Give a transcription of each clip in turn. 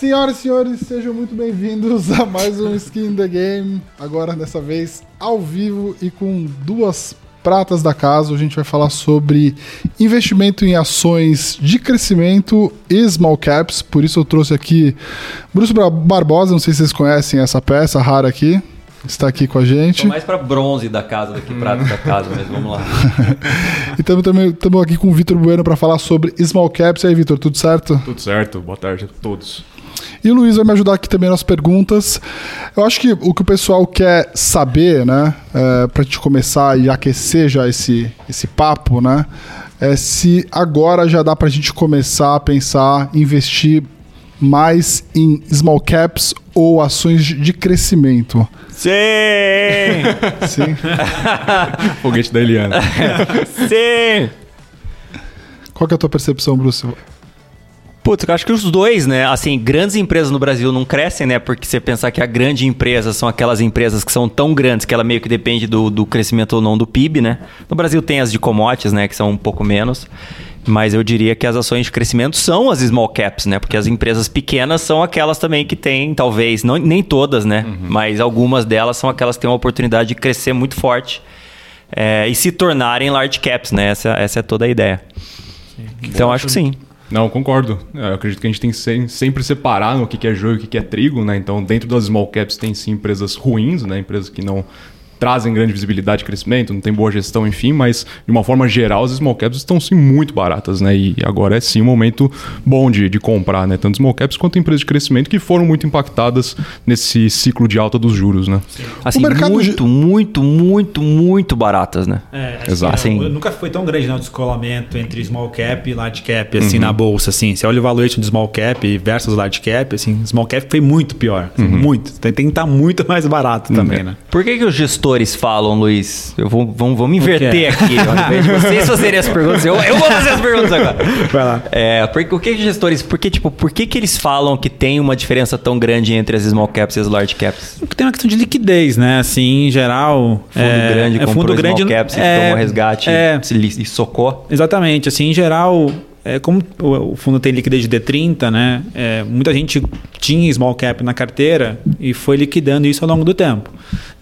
Senhoras e senhores, sejam muito bem-vindos a mais um Skin the Game. Agora, dessa vez, ao vivo e com duas pratas da casa. A gente vai falar sobre investimento em ações de crescimento e small caps. Por isso eu trouxe aqui Bruce Barbosa. Não sei se vocês conhecem essa peça rara aqui. Está aqui com a gente. Tô mais para bronze da casa do que prata da casa, mas vamos lá. e estamos aqui com o Vitor Bueno para falar sobre small caps. E aí, Vitor, tudo certo? Tudo certo. Boa tarde a todos. E o Luiz vai me ajudar aqui também nas perguntas. Eu acho que o que o pessoal quer saber, né, é, para a gente começar e aquecer já esse, esse papo, né, é se agora já dá para a gente começar a pensar, investir mais em small caps ou ações de crescimento. Sim! Sim. Foguete da Eliana. Sim! Qual que é a tua percepção, Bruce? Putz, eu acho que os dois, né? Assim, grandes empresas no Brasil não crescem, né? Porque você pensar que a grande empresa são aquelas empresas que são tão grandes que ela meio que depende do, do crescimento ou não do PIB, né? No Brasil tem as de commodities, né? Que são um pouco menos. Mas eu diria que as ações de crescimento são as small caps, né? Porque as empresas pequenas são aquelas também que têm, talvez, não, nem todas, né? Uhum. Mas algumas delas são aquelas que têm uma oportunidade de crescer muito forte é, e se tornarem large caps, né? Essa, essa é toda a ideia. Sim. Então, acho que sim. Não, concordo. Eu acredito que a gente tem que sempre separar o que é joio e o que é trigo, né? Então, dentro das small caps tem sim empresas ruins, né? Empresas que não trazem grande visibilidade e crescimento, não tem boa gestão, enfim, mas de uma forma geral as small caps estão sim muito baratas, né? E agora é sim um momento bom de, de comprar, né? Tanto small caps quanto empresas de crescimento que foram muito impactadas nesse ciclo de alta dos juros, né? Assim, o mercado muito, de... muito, muito, muito baratas, né? É, Exato. Assim, nunca foi tão grande não, o descolamento entre small cap e large cap, assim, uhum. na bolsa, assim. Você olha o valuation de small cap versus large cap, assim, small cap foi muito pior, assim, uhum. muito. Tem, tem que estar muito mais barato também, uhum. né? Por que, que o gestor gestores falam, Luiz? Eu vou, vamos, vamos inverter aqui. Ao invés de vocês fazerem as perguntas, eu, eu vou fazer as perguntas agora. Vai lá. É, por, o que gestores, por que, tipo, por que, que eles falam que tem uma diferença tão grande entre as small caps e as large caps? Porque tem uma questão de liquidez, né? Assim, em geral. Fundo é, grande é, comprou fundo grande, small caps é, e tomou resgate é, e socou. Exatamente. Assim, em geral, é, como o fundo tem liquidez de D30, né, é, muita gente tinha small cap na carteira e foi liquidando isso ao longo do tempo.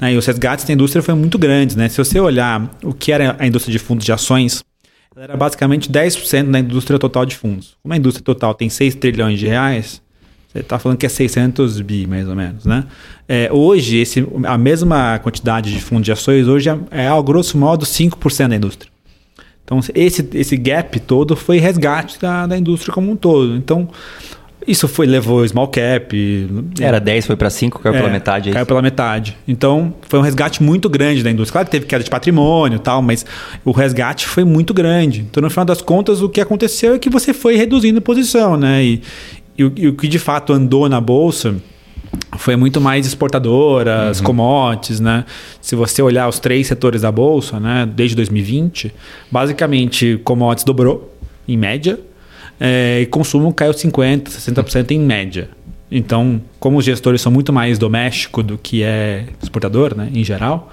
Né, e os resgates da indústria foram muito grandes. Né? Se você olhar o que era a indústria de fundos de ações, ela era basicamente 10% da indústria total de fundos. Como a indústria total tem 6 trilhões de reais, você está falando que é 600 bi, mais ou menos, né? É, hoje, esse, a mesma quantidade de fundos de ações hoje é, é ao grosso modo, 5% da indústria. Então, esse, esse gap todo foi resgate da, da indústria como um todo. Então, isso foi levou small cap. Era 10, foi para 5, caiu é, pela metade. É caiu pela metade. Então, foi um resgate muito grande da indústria. Claro que teve queda de patrimônio e tal, mas o resgate foi muito grande. Então, no final das contas, o que aconteceu é que você foi reduzindo posição, né? E, e, e o que de fato andou na bolsa foi muito mais exportadoras, uhum. commodities, né? Se você olhar os três setores da bolsa, né, desde 2020, basicamente commodities dobrou em média é, e consumo caiu 50, 60% em média. Então, como os gestores são muito mais doméstico do que é exportador, né, em geral,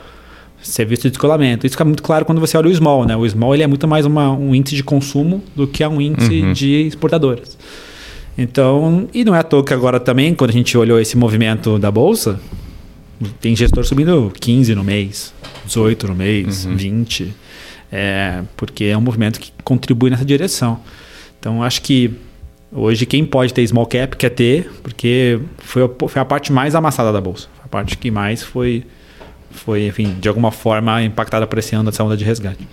vê esse descolamento. Isso fica muito claro quando você olha o small, né? O small ele é muito mais uma, um índice de consumo do que é um índice uhum. de exportadoras. Então, e não é à toa que agora também, quando a gente olhou esse movimento da bolsa, tem gestor subindo 15 no mês, 18 no mês, uhum. 20, é, porque é um movimento que contribui nessa direção. Então, acho que hoje quem pode ter small cap quer ter, porque foi a, foi a parte mais amassada da bolsa, a parte que mais foi foi, enfim, de alguma forma impactada por esse ano dessa onda de resgate.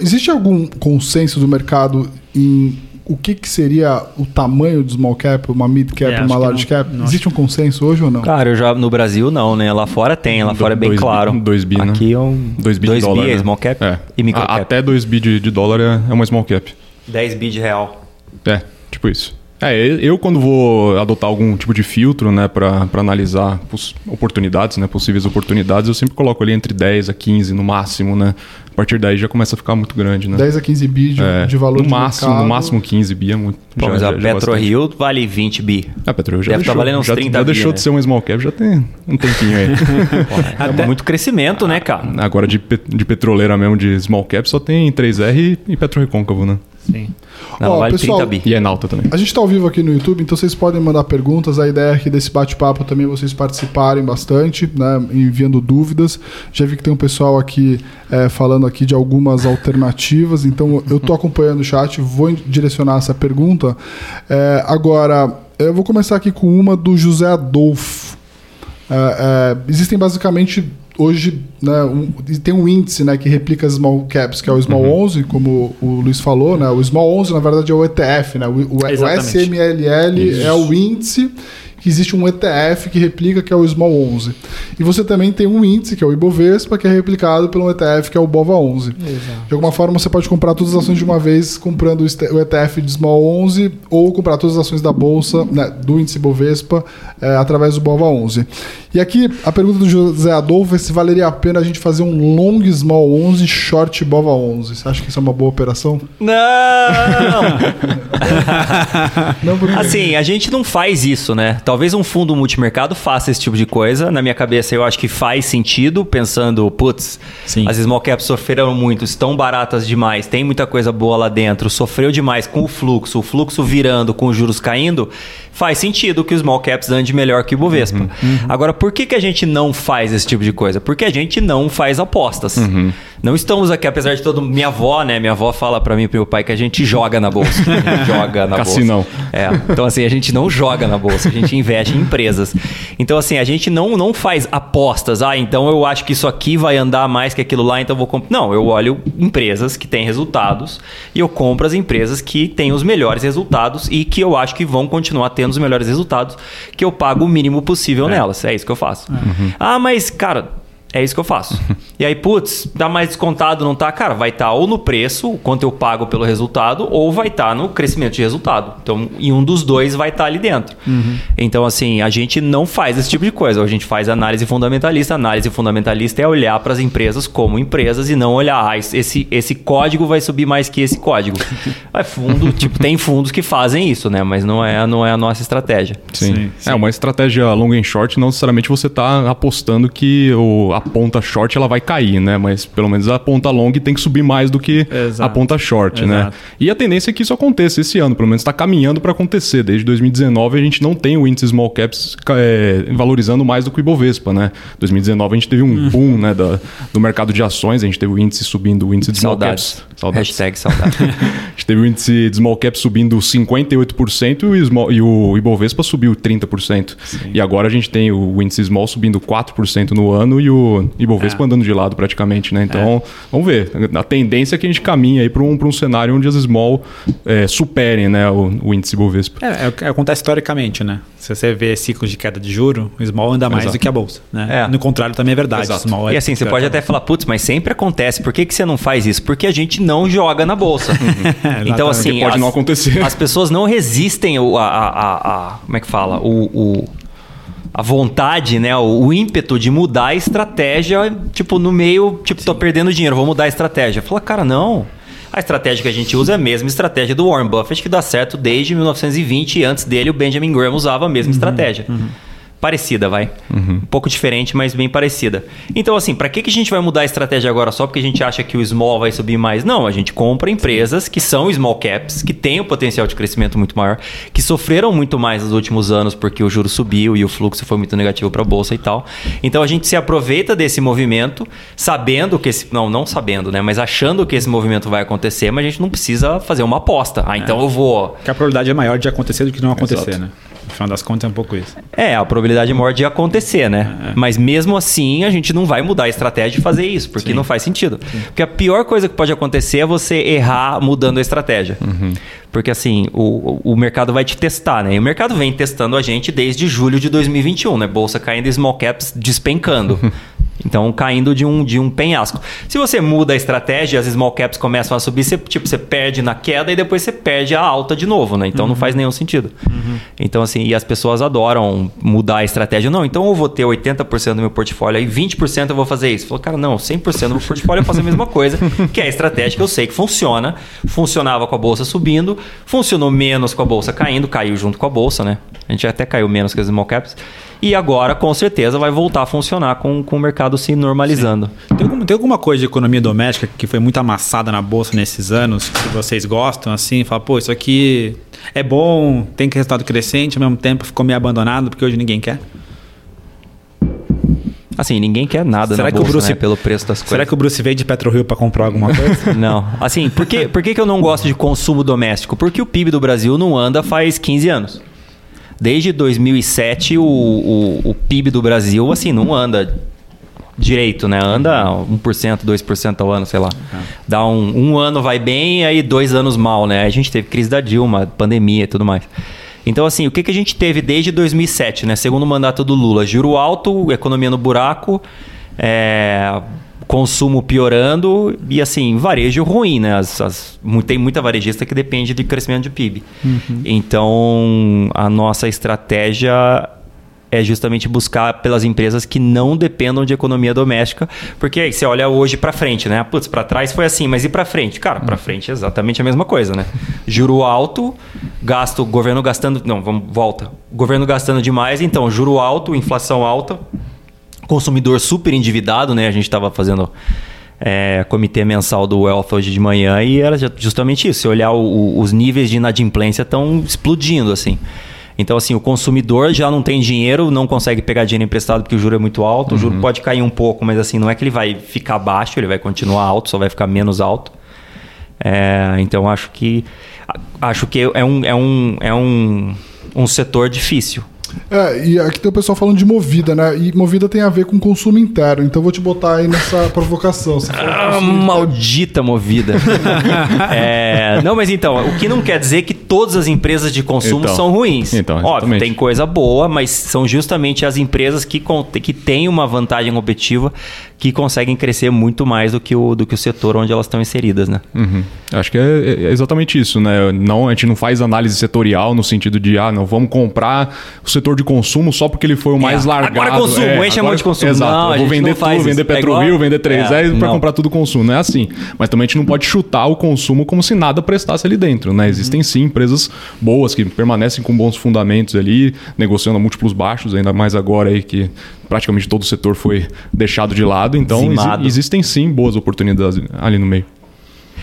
Existe algum consenso do mercado em o que, que seria o tamanho do small cap, uma mid cap, é, uma large não, cap? Não Existe um consenso hoje ou não? Cara, eu já no Brasil não, né? Lá fora tem, lá fora é bem dois claro. 2 bi, né? Aqui é um 2 bi, dois bi é né? small cap é. e micro cap. Até 2 bi de, de dólar é, é uma small cap. 10 bi de real. É, tipo isso. É, eu quando vou adotar algum tipo de filtro, né, para analisar oportunidades, né, possíveis oportunidades, eu sempre coloco ali entre 10 a 15 no máximo, né? A partir daí já começa a ficar muito grande, né? 10 a 15 bi de, é, de valor no máximo, mercado. No máximo 15 bi é muito. Pô, já, mas a PetroRio vale 20 bi. A PetroRio já Deve estar tá valendo uns 30 já, já deixou né? de ser um small cap, já tem um tempinho aí. Pô, é Até... muito crescimento, né, cara? Agora de, de petroleira mesmo, de small cap, só tem 3R e PetroRio Côncavo, né? Sim. Não, Ó, vale pessoal, 30 bi. E é nauta também. A gente está ao vivo aqui no YouTube, então vocês podem mandar perguntas. A ideia é que desse bate-papo também vocês participarem bastante, né, enviando dúvidas. Já vi que tem um pessoal aqui é, falando aqui de algumas alternativas, então eu estou acompanhando o chat, vou direcionar essa pergunta. É, agora, eu vou começar aqui com uma do José Adolfo. É, é, existem basicamente hoje né, um- tem um índice né, que replica as small caps, que é o Small 11, como o Luiz falou. Né, o Small 11, na verdade, é o ETF. Né, o, o. SMLL é o índice que existe um ETF que replica, que é o Small 11. E você também tem um índice, que é o Ibovespa, que é replicado pelo ETF, que é o BOVA 11. De alguma forma, você pode comprar todas as ações de uma vez comprando o ETF de Small 11 ou comprar todas as ações da Bolsa, né, do índice Bovespa, eh, através do BOVA 11. E aqui, a pergunta do José Adolfo é se valeria a pena a gente fazer um long Small 11 short BOVA 11. Você acha que isso é uma boa operação? Não! Não, porque... Assim, a gente não faz isso, né? Talvez um fundo multimercado faça esse tipo de coisa. Na minha cabeça, eu acho que faz sentido, pensando, putz, Sim. as small caps sofreram muito, estão baratas demais, tem muita coisa boa lá dentro, sofreu demais com o fluxo, o fluxo virando, com os juros caindo. Faz sentido que os small caps ande melhor que o Bovespa. Agora, por que, que a gente não faz esse tipo de coisa? Porque a gente não faz apostas. Não estamos aqui, apesar de todo. Minha avó, né? Minha avó fala pra mim e pro meu pai que a gente joga na bolsa. Joga na Cassinão. bolsa. É, então assim, a gente não joga na bolsa, a gente investe em empresas. Então assim, a gente não, não faz apostas. Ah, então eu acho que isso aqui vai andar mais que aquilo lá, então eu vou comprar. Não, eu olho empresas que têm resultados e eu compro as empresas que têm os melhores resultados e que eu acho que vão continuar tendo os melhores resultados, que eu pago o mínimo possível nelas. É isso que eu faço. Ah, mas, cara. É isso que eu faço. E aí, putz, tá mais descontado, não tá? Cara, vai estar ou no preço, o quanto eu pago pelo resultado, ou vai estar no crescimento de resultado. Então, e um dos dois vai estar ali dentro. Então, assim, a gente não faz esse tipo de coisa. A gente faz análise fundamentalista. Análise fundamentalista é olhar para as empresas como empresas e não olhar, ah, esse, esse código vai subir mais que esse código. É fundo, tipo, tem fundos que fazem isso, né? Mas não é, não é a nossa estratégia. Sim. Sim, sim. É uma estratégia long and short, não necessariamente você tá apostando que o, a ponta short ela vai cair, né? Mas pelo menos a ponta long tem que subir mais do que Exato. a ponta short, né? Exato. E a tendência é que isso aconteça esse ano, pelo menos está caminhando para acontecer. Desde 2019 a gente não tem o índice small caps é, valorizando mais do que o Ibovespa, né? 2019 a gente teve um boom, né, da- do mercado de ações, a gente teve o índice subindo, o índice de small Saudades. caps. Saudades. Hashtag saudades. A gente teve o índice de small cap subindo 58% e o, small, e o Ibovespa subiu 30%. E agora a gente tem o índice small subindo 4% no ano e o Ibovespa É. andando de lado praticamente, né? Então, vamos ver. A tendência é que a gente caminhe aí para um, pra um cenário onde as small é, superem né, o, o índice Ibovespa. É, é acontece historicamente, né? Se você vê ciclos de queda de juro, o small anda mais Exato. do que a bolsa, né? É. No contrário também é verdade. Exato. o small é E assim, você pode até falar, putz, mas sempre acontece. Por que, que você não faz isso? Porque a gente não joga na bolsa. então, Exatamente. assim. Porque pode as, não acontecer. As pessoas não resistem a, a- a- a- Como é que fala? O. o- a vontade, né, o, ímpeto de mudar a estratégia, tipo, no meio, tipo, tô perdendo dinheiro, vou mudar a estratégia. Fala, cara, não. A estratégia que a gente usa é a mesma estratégia do Warren Buffett, que dá certo desde 1920 e antes dele o Benjamin Graham usava a mesma estratégia. Parecida, vai. Um pouco diferente, mas bem parecida. Então, assim, para que, que a gente vai mudar a estratégia agora só porque a gente acha que o small vai subir mais? Não, a gente compra empresas que são small caps, que têm o potencial de crescimento muito maior, que sofreram muito mais nos últimos anos porque o juro subiu e o fluxo foi muito negativo para a bolsa e tal. Então, a gente se aproveita desse movimento, sabendo que esse. Não, não sabendo, né? Mas achando que esse movimento vai acontecer, mas a gente não precisa fazer uma aposta. Ah, então eu vou. Porque a probabilidade é maior de acontecer do que não acontecer, Exato. né? Final das contas é um pouco isso. É, a probabilidade maior de acontecer, né? Mas mesmo assim, a gente não vai mudar a estratégia e fazer isso, porque Sim. não faz sentido. Porque a pior coisa que pode acontecer é você errar mudando a estratégia. Porque assim, o, o mercado vai te testar, né? E o mercado vem testando a gente desde julho de 2021, né? Bolsa caindo e small caps despencando. Então, caindo de um, de um penhasco. Se você muda a estratégia, as small caps começam a subir, você, tipo, você perde na queda e depois você perde a alta de novo, né? Então não faz nenhum sentido. Então, assim, e as pessoas adoram mudar a estratégia. Não, então eu vou ter 80% do meu portfólio e 20% eu vou fazer isso. Falou, cara, não, 100% do meu portfólio eu faço a mesma coisa, que é a estratégia que eu sei que funciona. Funcionava com a bolsa subindo, funcionou menos com a bolsa caindo, caiu junto com a bolsa, né? A gente até caiu menos que as small caps. E agora, com certeza, vai voltar a funcionar com, com o mercado se normalizando. Tem algum tem alguma coisa de economia doméstica que foi muito amassada na bolsa nesses anos que vocês gostam, assim? Fala, pô, isso aqui é bom, tem resultado crescente, ao mesmo tempo ficou meio abandonado porque hoje ninguém quer? Assim, ninguém quer nada Será na que o bolsa, Bruce- né, pelo preço das coisas. Será que o Bruce veio de PetroRio para comprar alguma coisa? Não. Assim, por, que, por que, que eu não gosto de consumo doméstico? Porque o PIB do Brasil não anda faz 15 anos. Desde 2007, o, o, o PIB do Brasil, assim, não anda direito, né? Anda 1%, 2% ao ano, sei lá. Dá um, um ano vai bem, aí dois anos mal, né? A gente teve crise da Dilma, pandemia e tudo mais. Então, assim, o que, que a gente teve desde 2007, né? Segundo mandato do Lula? Juro alto, economia no buraco, é, consumo piorando e, assim, varejo ruim, né? As, as- tem muita varejista que depende de crescimento de PIB. Então, a nossa estratégia é justamente buscar pelas empresas que não dependam de economia doméstica, porque aí você olha hoje para frente, né? Putz, para trás foi assim, mas e para frente? Cara, para frente é exatamente a mesma coisa, né? Juro alto, gasto, governo gastando, não, vamos volta. Governo gastando demais, então juro alto, inflação alta, consumidor super endividado, né? A gente estava fazendo é, comitê mensal do Wealth hoje de manhã e era ju- justamente isso. Se olhar o- o- os níveis de inadimplência estão explodindo, assim. Então, assim, o consumidor já não tem dinheiro, não consegue pegar dinheiro emprestado porque o juro é muito alto. O juro pode cair um pouco, mas assim, não é que ele vai ficar baixo, ele vai continuar alto, só vai ficar menos alto. É, então, acho que acho que é um, é um, é um, um setor difícil. É, e aqui tem o pessoal falando de movida, né? E movida tem a ver com consumo interno. Então eu vou te botar aí nessa provocação. Ah, consumo interno. maldita movida. É, não, mas então, o que não quer dizer que todas as empresas de consumo Então, são ruins. então, Óbvio, exatamente. tem coisa boa, mas são justamente as empresas que, que têm uma vantagem competitiva que conseguem crescer muito mais do que o, do que o setor onde elas estão inseridas, né? Uhum. Acho que é, é exatamente isso, né? Não, a gente não faz análise setorial no sentido de, ah, não, vamos comprar o setor de consumo só porque ele foi o mais É, largado. agora consumo, enche a mão de consumo. Exato, Não, vou vender tudo, vender É PetroRio, igual- vender 3 É, para comprar tudo consumo. Não é assim. Mas também a gente não pode chutar o consumo como se nada prestasse ali dentro, né? Existem sim empresas boas que permanecem com bons fundamentos ali, negociando a múltiplos baixos, ainda mais agora aí que praticamente todo o setor foi deixado de lado. Então, exi- existem sim boas oportunidades ali no meio.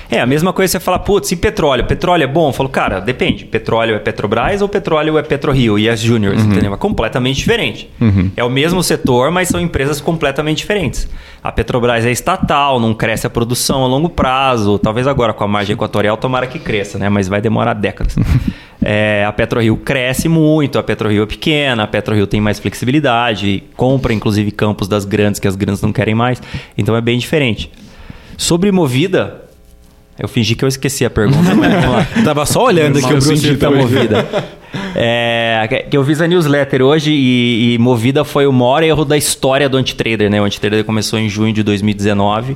É, a mesma coisa você fala, putz, e petróleo? Petróleo é bom? Eu falo, cara, depende. Petróleo é Petrobras ou petróleo é PetroRio e as Juniors, entendeu? É completamente diferente. É o mesmo setor, mas são empresas completamente diferentes. A Petrobras é estatal, não cresce a produção a longo prazo. Talvez agora com a margem equatorial tomara que cresça, né? Mas vai demorar décadas. É, a PetroRio cresce muito, a PetroRio é pequena, a PetroRio tem mais flexibilidade, compra inclusive campos das grandes que as grandes não querem mais. Então é bem diferente. Sobre movida, eu fingi que eu esqueci a pergunta, mas vamos lá. Tava só olhando aqui Mal o Bruce sentido Tá movida. É, que- eu fiz a newsletter hoje e, e movida foi o maior erro da história do Antitrader, né? O Antitrader começou em junho de 2019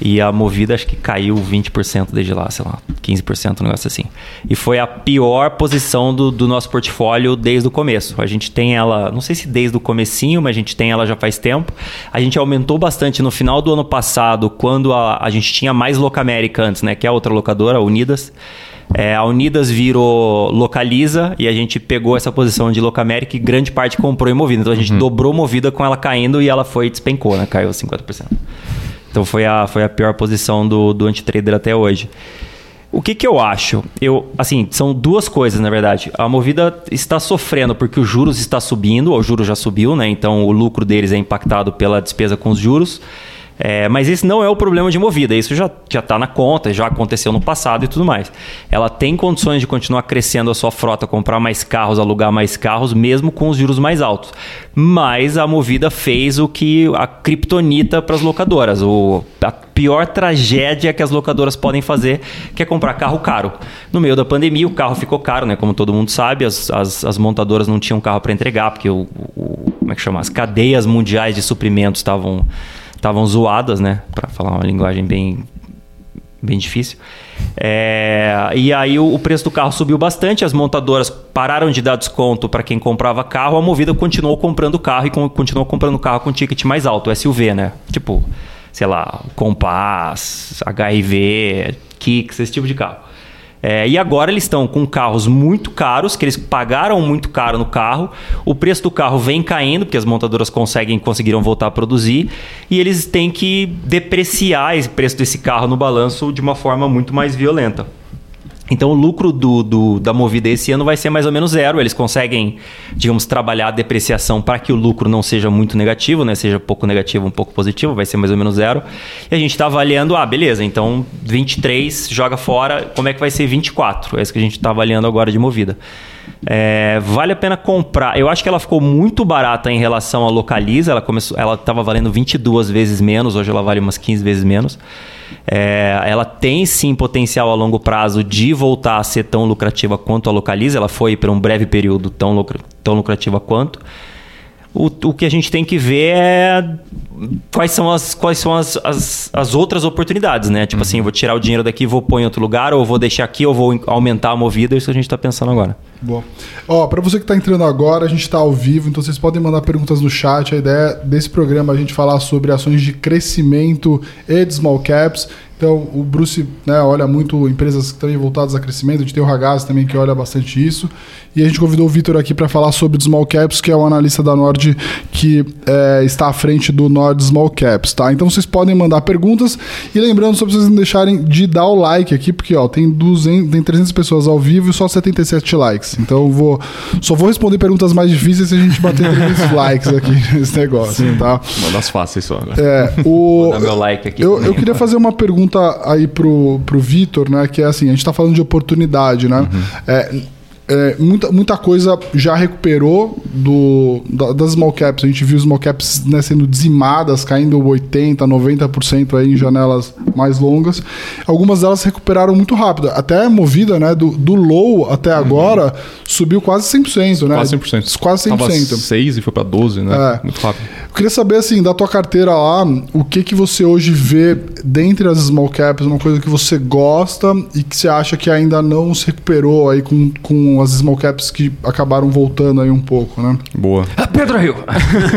e a movida acho que caiu 20% desde lá, sei lá, 15%, um negócio assim. E foi a pior posição do, do nosso portfólio desde o começo. A gente tem ela, não sei se desde o comecinho, mas a gente tem ela já faz tempo. A gente aumentou bastante no final do ano passado, quando a, a gente tinha mais Locamérica antes, né? Que é a outra locadora, Unidas. É, a Unidas virou Localiza e a gente pegou essa posição de Locamérica e grande parte comprou em Movida. Então a gente dobrou Movida com ela caindo e ela foi despencou, né? Caiu 50%. Então foi a, foi a pior posição do, do antitrader até hoje. O que, que eu acho? Eu, assim, são duas coisas, na verdade. A Movida está sofrendo porque os juros está subindo, o juro já subiu, né? Então o lucro deles é impactado pela despesa com os juros. É, mas esse não é o problema de Movida, isso já está na conta, já aconteceu no passado e tudo mais. Ela tem condições de continuar crescendo a sua frota, comprar mais carros, alugar mais carros, mesmo com os juros mais altos. Mas a Movida fez o que a criptonita para as locadoras, o, a pior tragédia que as locadoras podem fazer, que é comprar carro caro. No meio da pandemia, o carro ficou caro, né? Como todo mundo sabe, as, as, as montadoras não tinham carro para entregar, porque o, o- como é que chama? As cadeias mundiais de suprimentos estavam estavam zoadas, né? Para falar uma linguagem bem bem difícil. É, e aí o, o preço do carro subiu bastante, as montadoras pararam de dar desconto para quem comprava carro, a Movida continuou comprando carro e con- continuou comprando carro com ticket mais alto, SUV, né? Tipo, sei lá, Compass, HRV, Kicks, esse tipo de carro. É, e agora eles estão com carros muito caros, que eles pagaram muito caro no carro. O preço do carro vem caindo, porque as montadoras conseguem conseguiram voltar a produzir. E eles têm que depreciar esse preço desse carro no balanço de uma forma muito mais violenta. Então o lucro do, do, da Movida esse ano vai ser mais ou menos zero. Eles conseguem, digamos, trabalhar a depreciação para que o lucro não seja muito negativo, né? Seja pouco negativo, um pouco positivo, vai ser mais ou menos zero. E a gente está avaliando, ah, beleza, então 23 joga fora, como é que vai ser 24? É isso que a gente está avaliando agora de Movida. É, vale a pena comprar. Eu acho que ela ficou muito barata em relação à Localiza. Ela começou, ela estava valendo 22 vezes menos, hoje ela vale umas 15 vezes menos. É, ela tem sim potencial a longo prazo de voltar a ser tão lucrativa quanto a Localiza. Ela foi por um breve período tão, lucra, tão lucrativa quanto. O, o que a gente tem que ver é quais são as, quais são as, as, as outras oportunidades, né? Tipo assim, vou tirar o dinheiro daqui, vou pôr em outro lugar, ou vou deixar aqui, ou vou aumentar a movida. É isso que a gente está pensando agora. Boa. Ó, para você que está entrando agora, a gente está ao vivo, então vocês podem mandar perguntas no chat. A ideia desse programa é a gente falar sobre ações de crescimento e de small caps. Então, o Bruce né, olha muito empresas que estão voltadas a crescimento. A gente tem o Ragaz também que olha bastante isso. E a gente convidou o Vitor aqui para falar sobre Small Caps, que é o analista da Nord que é, está à frente do Nord Small Caps, tá? Então vocês podem mandar perguntas e lembrando só para vocês não deixarem de dar o like aqui, porque ó, tem 200, tem 300 pessoas ao vivo e só 77 likes. Então eu vou só vou responder perguntas mais difíceis se a gente bater 300 likes aqui nesse negócio, Sim. tá? Uma das fáceis só, né? É, o Vou dar meu like aqui. eu, eu queria fazer uma pergunta aí pro, pro Vitor, né? Que é assim, a gente está falando de oportunidade, né? É, é, muita, muita coisa já recuperou do, da- das small caps. A gente viu small caps né, sendo dizimadas, caindo 80%, 90% aí em janelas mais longas. Algumas delas recuperaram muito rápido. Até movida, né? Do, do low até agora, subiu quase 100%, né? Quase 100%. Quase 100%. Tava 6 e foi para 12, né? É. Muito rápido. Eu queria saber, assim, da tua carteira lá, o que que você hoje vê dentre as small caps, uma coisa que você gosta e que você acha que ainda não se recuperou aí com, com as small caps que acabaram voltando aí um pouco, né? Boa. Ah, Pedro Rio!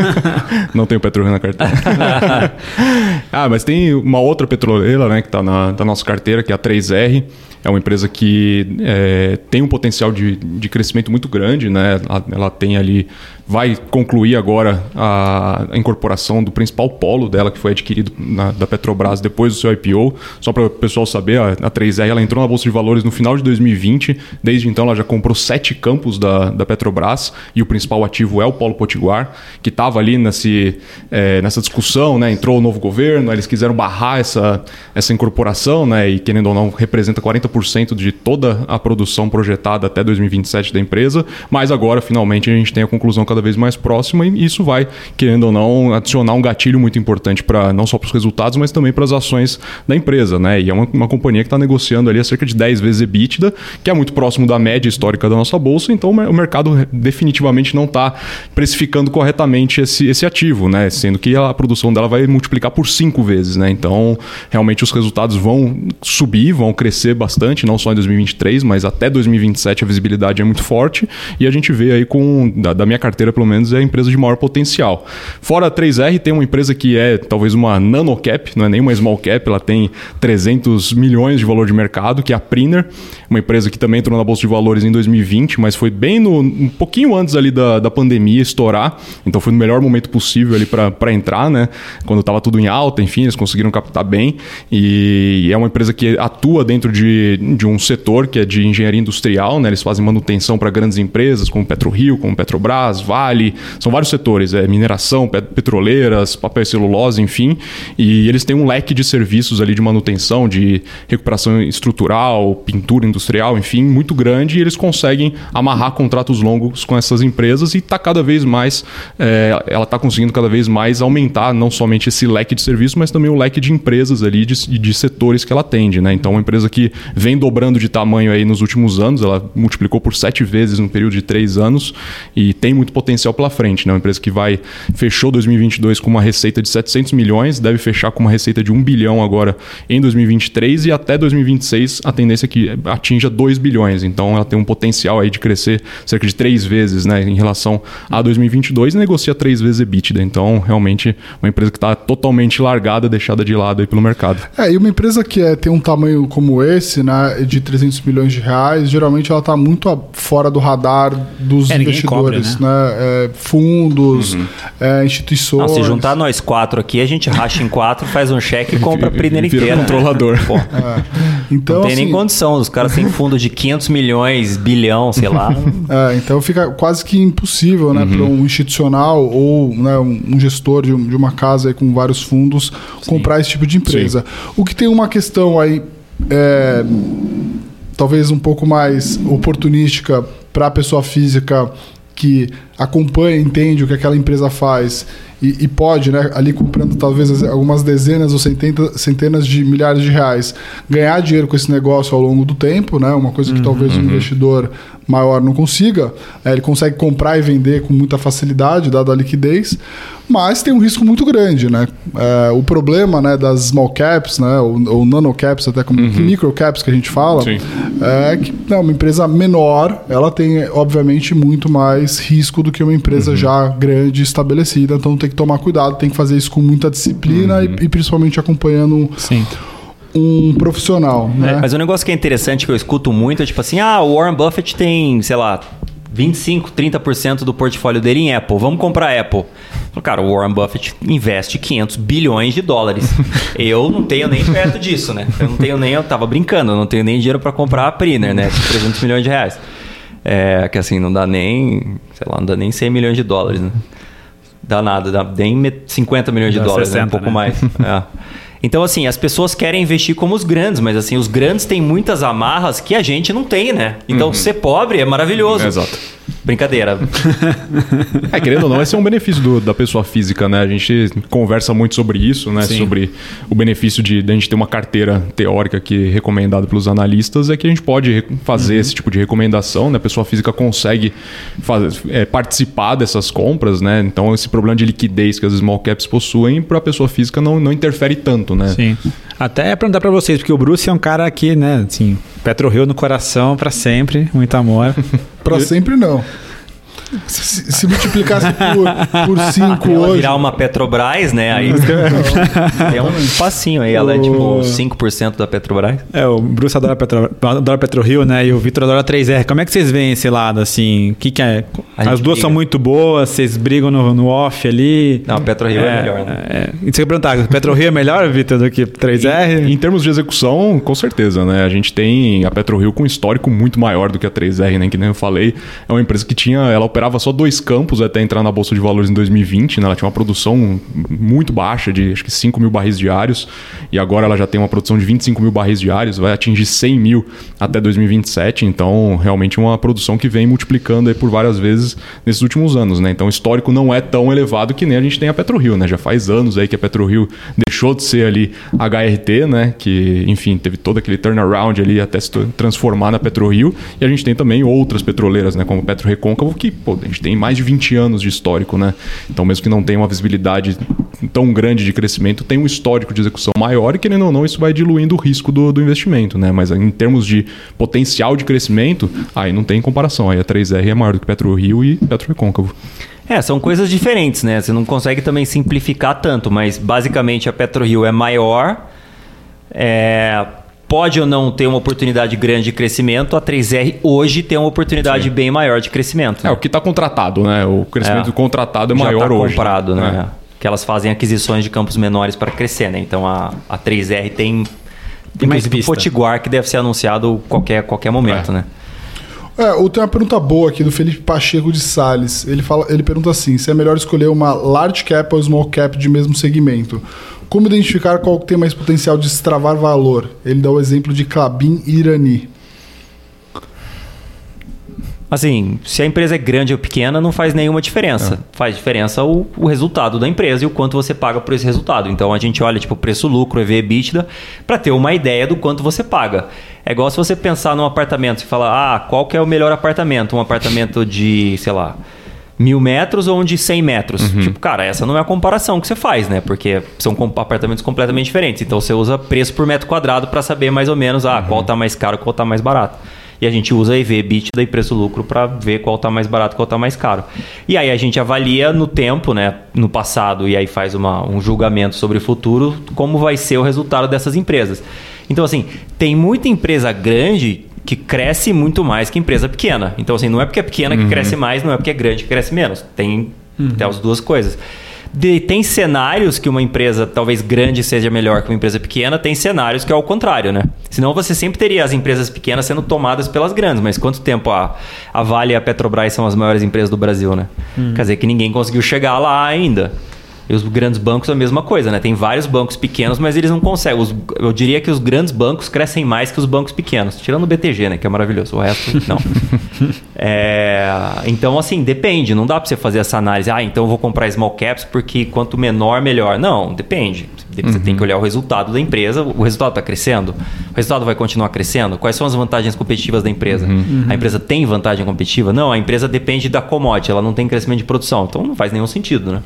Não tenho petróleo na carteira. ah, mas tem uma outra petroleira, né, que está na, na nossa carteira, que é a 3R. É uma empresa que é, tem um potencial de, de crescimento muito grande, né? Ela, ela tem ali, vai concluir agora a, incorporação do principal polo dela, que foi adquirido na- da Petrobras depois do seu IPO. Só para o pessoal saber, a, a 3R ela entrou na Bolsa de Valores no final de 2020. Desde então ela já comprou sete campos da, da Petrobras e o principal ativo é o Polo Potiguar, que estava ali nesse, é, nessa discussão, né? Entrou o novo governo, eles quiseram barrar essa, essa incorporação, né? E querendo ou não, representa 40% de toda a produção projetada até 2027 da empresa. Mas agora, finalmente, a gente tem a conclusão cada vez mais próxima e isso vai, querendo ou não, adicionar um gatilho muito importante para não só para os resultados, mas também para as ações da empresa, né? E é uma, uma companhia que está negociando ali a cerca de 10 vezes EBITDA, que é muito próximo da média histórica da nossa bolsa, então o mercado definitivamente não está precificando corretamente esse, esse ativo, né? Sendo que a produção dela vai multiplicar por 5 vezes, né? Então, realmente os resultados vão subir, vão crescer bastante, não só em 2023, mas até 2027 a visibilidade é muito forte e a gente vê aí com, da, da minha carteira pelo menos, é a empresa de maior potencial. Fora a 3R, tem uma empresa que é talvez uma nano cap, não é nem uma small cap, ela tem 300 milhões de valor de mercado, que é a Priner, uma empresa que também entrou na Bolsa de Valores em 2020, mas foi bem no, um pouquinho antes ali da, da pandemia estourar, então foi no melhor momento possível ali para entrar, né? Quando estava tudo em alta, enfim, eles conseguiram captar bem e é uma empresa que atua dentro de, de um setor que é de engenharia industrial, né? Eles fazem manutenção para grandes empresas como PetroRio, como Petrobras, Vale, são vários setores, é mineração, pet- petroleiras, papel e celulose, enfim, e eles têm um leque de serviços ali de manutenção, de recuperação estrutural, pintura industrial, enfim, muito grande, e eles conseguem amarrar contratos longos com essas empresas e está cada vez mais, é, ela está conseguindo cada vez mais aumentar não somente esse leque de serviços, mas também o leque de empresas ali, de, de setores que ela atende, né? Então, uma empresa que vem dobrando de tamanho aí nos últimos anos, ela multiplicou por sete vezes no período de três anos e tem muito potencial potencial pela frente, né? Uma empresa que vai fechou 2022 com uma receita de 700 milhões, deve fechar com uma receita de 1 bilhão agora em 2023 e até 2026 a tendência é que atinja 2 bilhões. Então ela tem um potencial aí de crescer cerca de três vezes, né, em relação a 2022 e negocia três vezes EBITDA. Então realmente uma empresa que está totalmente largada, deixada de lado aí pelo mercado. É, e uma empresa que é, tem um tamanho como esse, né, de 300 milhões de reais, geralmente ela está muito a, fora do radar dos É, investidores, cobre, né? É, fundos, é, instituições. Não, se juntar nós quatro aqui, a gente racha em quatro, faz um cheque e compra a Priner Vira inteira. controlador. Pô, É. Então, não tem nem assim, condição. Os caras têm fundo de 500 milhões, bilhão, sei lá. É, então fica quase que impossível né, para um institucional ou né, um, gestor de, de uma casa aí com vários fundos comprar esse tipo de empresa. O que tem uma questão aí, é, talvez um pouco mais oportunística para a pessoa física que acompanha, entende o que aquela empresa faz e, e pode, né, ali comprando talvez algumas dezenas ou centenas, centenas de milhares de reais, ganhar dinheiro com esse negócio ao longo do tempo, né, uma coisa que talvez um investidor maior não consiga. É, ele consegue comprar e vender com muita facilidade, dada a liquidez, mas tem um risco muito grande, né? É, o problema, né, das small caps, né, ou, ou nano caps, até como micro caps que a gente fala, Sim. é que né, uma empresa menor, ela tem obviamente muito mais risco do que uma empresa já grande estabelecida, então tem que tomar cuidado, tem que fazer isso com muita disciplina e, e principalmente acompanhando Sim. um profissional, né? Mas um negócio que é interessante que eu escuto muito é tipo assim: ah, o Warren Buffett tem, sei lá, 25, 30% do portfólio dele em Apple. Vamos comprar Apple. Cara, o Warren Buffett investe 500 bilhões de dólares. eu não tenho nem perto disso, né? Eu não tenho nem, eu tava brincando, eu não tenho nem dinheiro para comprar a Priner, né? 300 milhões de reais. É, que assim, não dá nem, sei lá, não dá nem 100 milhões de dólares, né? Dá nada, dá nem me- 50 milhões de Dá dólares, né? um 60, pouco né? mais. É. Então, assim, as pessoas querem investir como os grandes, mas assim, os grandes têm muitas amarras que a gente não tem, né? Então, ser pobre é maravilhoso. Exato. Brincadeira. É, querendo ou não, esse é um benefício do- da pessoa física, né? A gente conversa muito sobre isso, né? Sim. Sobre o benefício de, de a gente ter uma carteira teórica que é recomendada pelos analistas, é que a gente pode fazer esse tipo de recomendação, né? A pessoa física consegue faz- é, participar dessas compras, né? Então, esse problema de liquidez que as small caps possuem, para a pessoa física não, não interfere tanto, né? Sim. Até perguntar pra vocês, porque o Bruce é um cara aqui, né, assim, Petro Rio no coração pra sempre, muito amor. Para sempre não. Se, se multiplicasse por, por cinco Ela hoje. virar uma Petrobras, né? Aí é um passinho aí. Ela é tipo 5% da Petrobras. É, o Bruce adora Petro, adora Petro Rio, né, e o Vitor adora 3R. Como é que vocês veem esse lado, assim? O que que é? A As duas briga. são muito boas, vocês brigam no, no off ali. Não, PetroRio é, melhor, né? É. E você perguntar, Petro Rio é melhor, Vitor, do que 3R? Em termos de execução, com certeza, né? A gente tem a PetroRio com um histórico muito maior do que a 3R, né? Que nem eu falei. É uma empresa que tinha. Ela operava só dois campos até entrar na Bolsa de Valores em 2020, né? Ela tinha uma produção muito baixa, de acho que 5 mil barris diários. E agora ela já tem uma produção de 25 mil barris diários, vai atingir 100 mil até 2027. Então, realmente uma produção que vem multiplicando aí por várias vezes nesses últimos anos, né? Então, o histórico não é tão elevado que nem a gente tem a PetroRio, né? Já faz anos aí que a PetroRio deixou de ser ali HRT, né? Que, enfim, teve todo aquele turnaround ali até se transformar na PetroRio. E a gente tem também outras petroleiras, né? Como Petro Recôncavo, que, pô, a gente tem mais de 20 anos de histórico, né? Então, mesmo que não tenha uma visibilidade tão grande de crescimento, tem um histórico de execução maior e, querendo ou não, isso vai diluindo o risco do, do investimento, né? Mas em termos de potencial de crescimento, aí não tem comparação. Aí a 3R é maior do que PetroRio e Petro Recôncavo. É, são coisas diferentes, né? Você não consegue também simplificar tanto, mas basicamente a PetroRio é maior, é, pode ou não ter uma oportunidade grande de crescimento, a 3R hoje tem uma oportunidade bem maior de crescimento. É, o que está contratado, né? O crescimento É. contratado é Já maior tá hoje. comprado, né? É. Que elas fazem aquisições de campos menores para crescer, né? Então a, a 3R tem, Tem mais. Potiguar que deve ser anunciado qualquer qualquer momento, É. né? É, ou tem uma pergunta boa aqui do Felipe Pacheco de Sales. Ele, fala, ele pergunta assim: se é melhor escolher uma large cap ou small cap de mesmo segmento. Como identificar qual tem mais potencial de destravar valor? Ele dá o exemplo de Clabin e Irani. Assim, se a empresa é grande ou pequena, não faz nenhuma diferença. Faz diferença o, o resultado da empresa e o quanto você paga por esse resultado. Então a gente olha tipo preço-lucro, EV, EBITDA, para ter uma ideia do quanto você paga. É igual se você pensar num apartamento e falar, ah, qual que é o melhor apartamento? Um apartamento de, sei lá, mil metros ou um de 100 metros. Tipo, cara, essa não é a comparação que você faz, né? Porque são apartamentos completamente diferentes. Então você usa preço por metro quadrado para saber mais ou menos ah, qual tá mais caro, qual tá mais barato. E a gente usa EV, EBITDA e preço-lucro para ver qual tá mais barato, qual tá mais caro. E aí a gente avalia no tempo, né, no passado, e aí faz uma, um julgamento sobre o futuro, como vai ser o resultado dessas empresas. Então, assim, tem muita empresa grande que cresce muito mais que empresa pequena. Então, assim, não é porque é pequena que cresce mais, não é porque é grande que cresce menos. Tem, tem as duas coisas. De- tem cenários que uma empresa talvez grande seja melhor que uma empresa pequena, tem cenários que é o contrário, né? Senão você sempre teria as empresas pequenas sendo tomadas pelas grandes, mas quanto tempo a, a Vale e a Petrobras são as maiores empresas do Brasil, né? Quer dizer que ninguém conseguiu chegar lá ainda. E os grandes bancos a mesma coisa, né? Tem vários bancos pequenos, mas eles não conseguem. Os- eu diria que os grandes bancos crescem mais que os bancos pequenos, tirando o BTG, né? Que é maravilhoso. O resto, não. É, então, assim, depende. Não dá pra você fazer essa análise. Ah, então eu vou comprar small caps porque quanto menor, melhor. Não, depende. Você tem que olhar o resultado da empresa. O resultado está crescendo? O resultado vai continuar crescendo? Quais são as vantagens competitivas da empresa? A empresa tem vantagem competitiva? Não, a empresa depende da commodity. Ela não tem crescimento de produção. Então não faz nenhum sentido, né?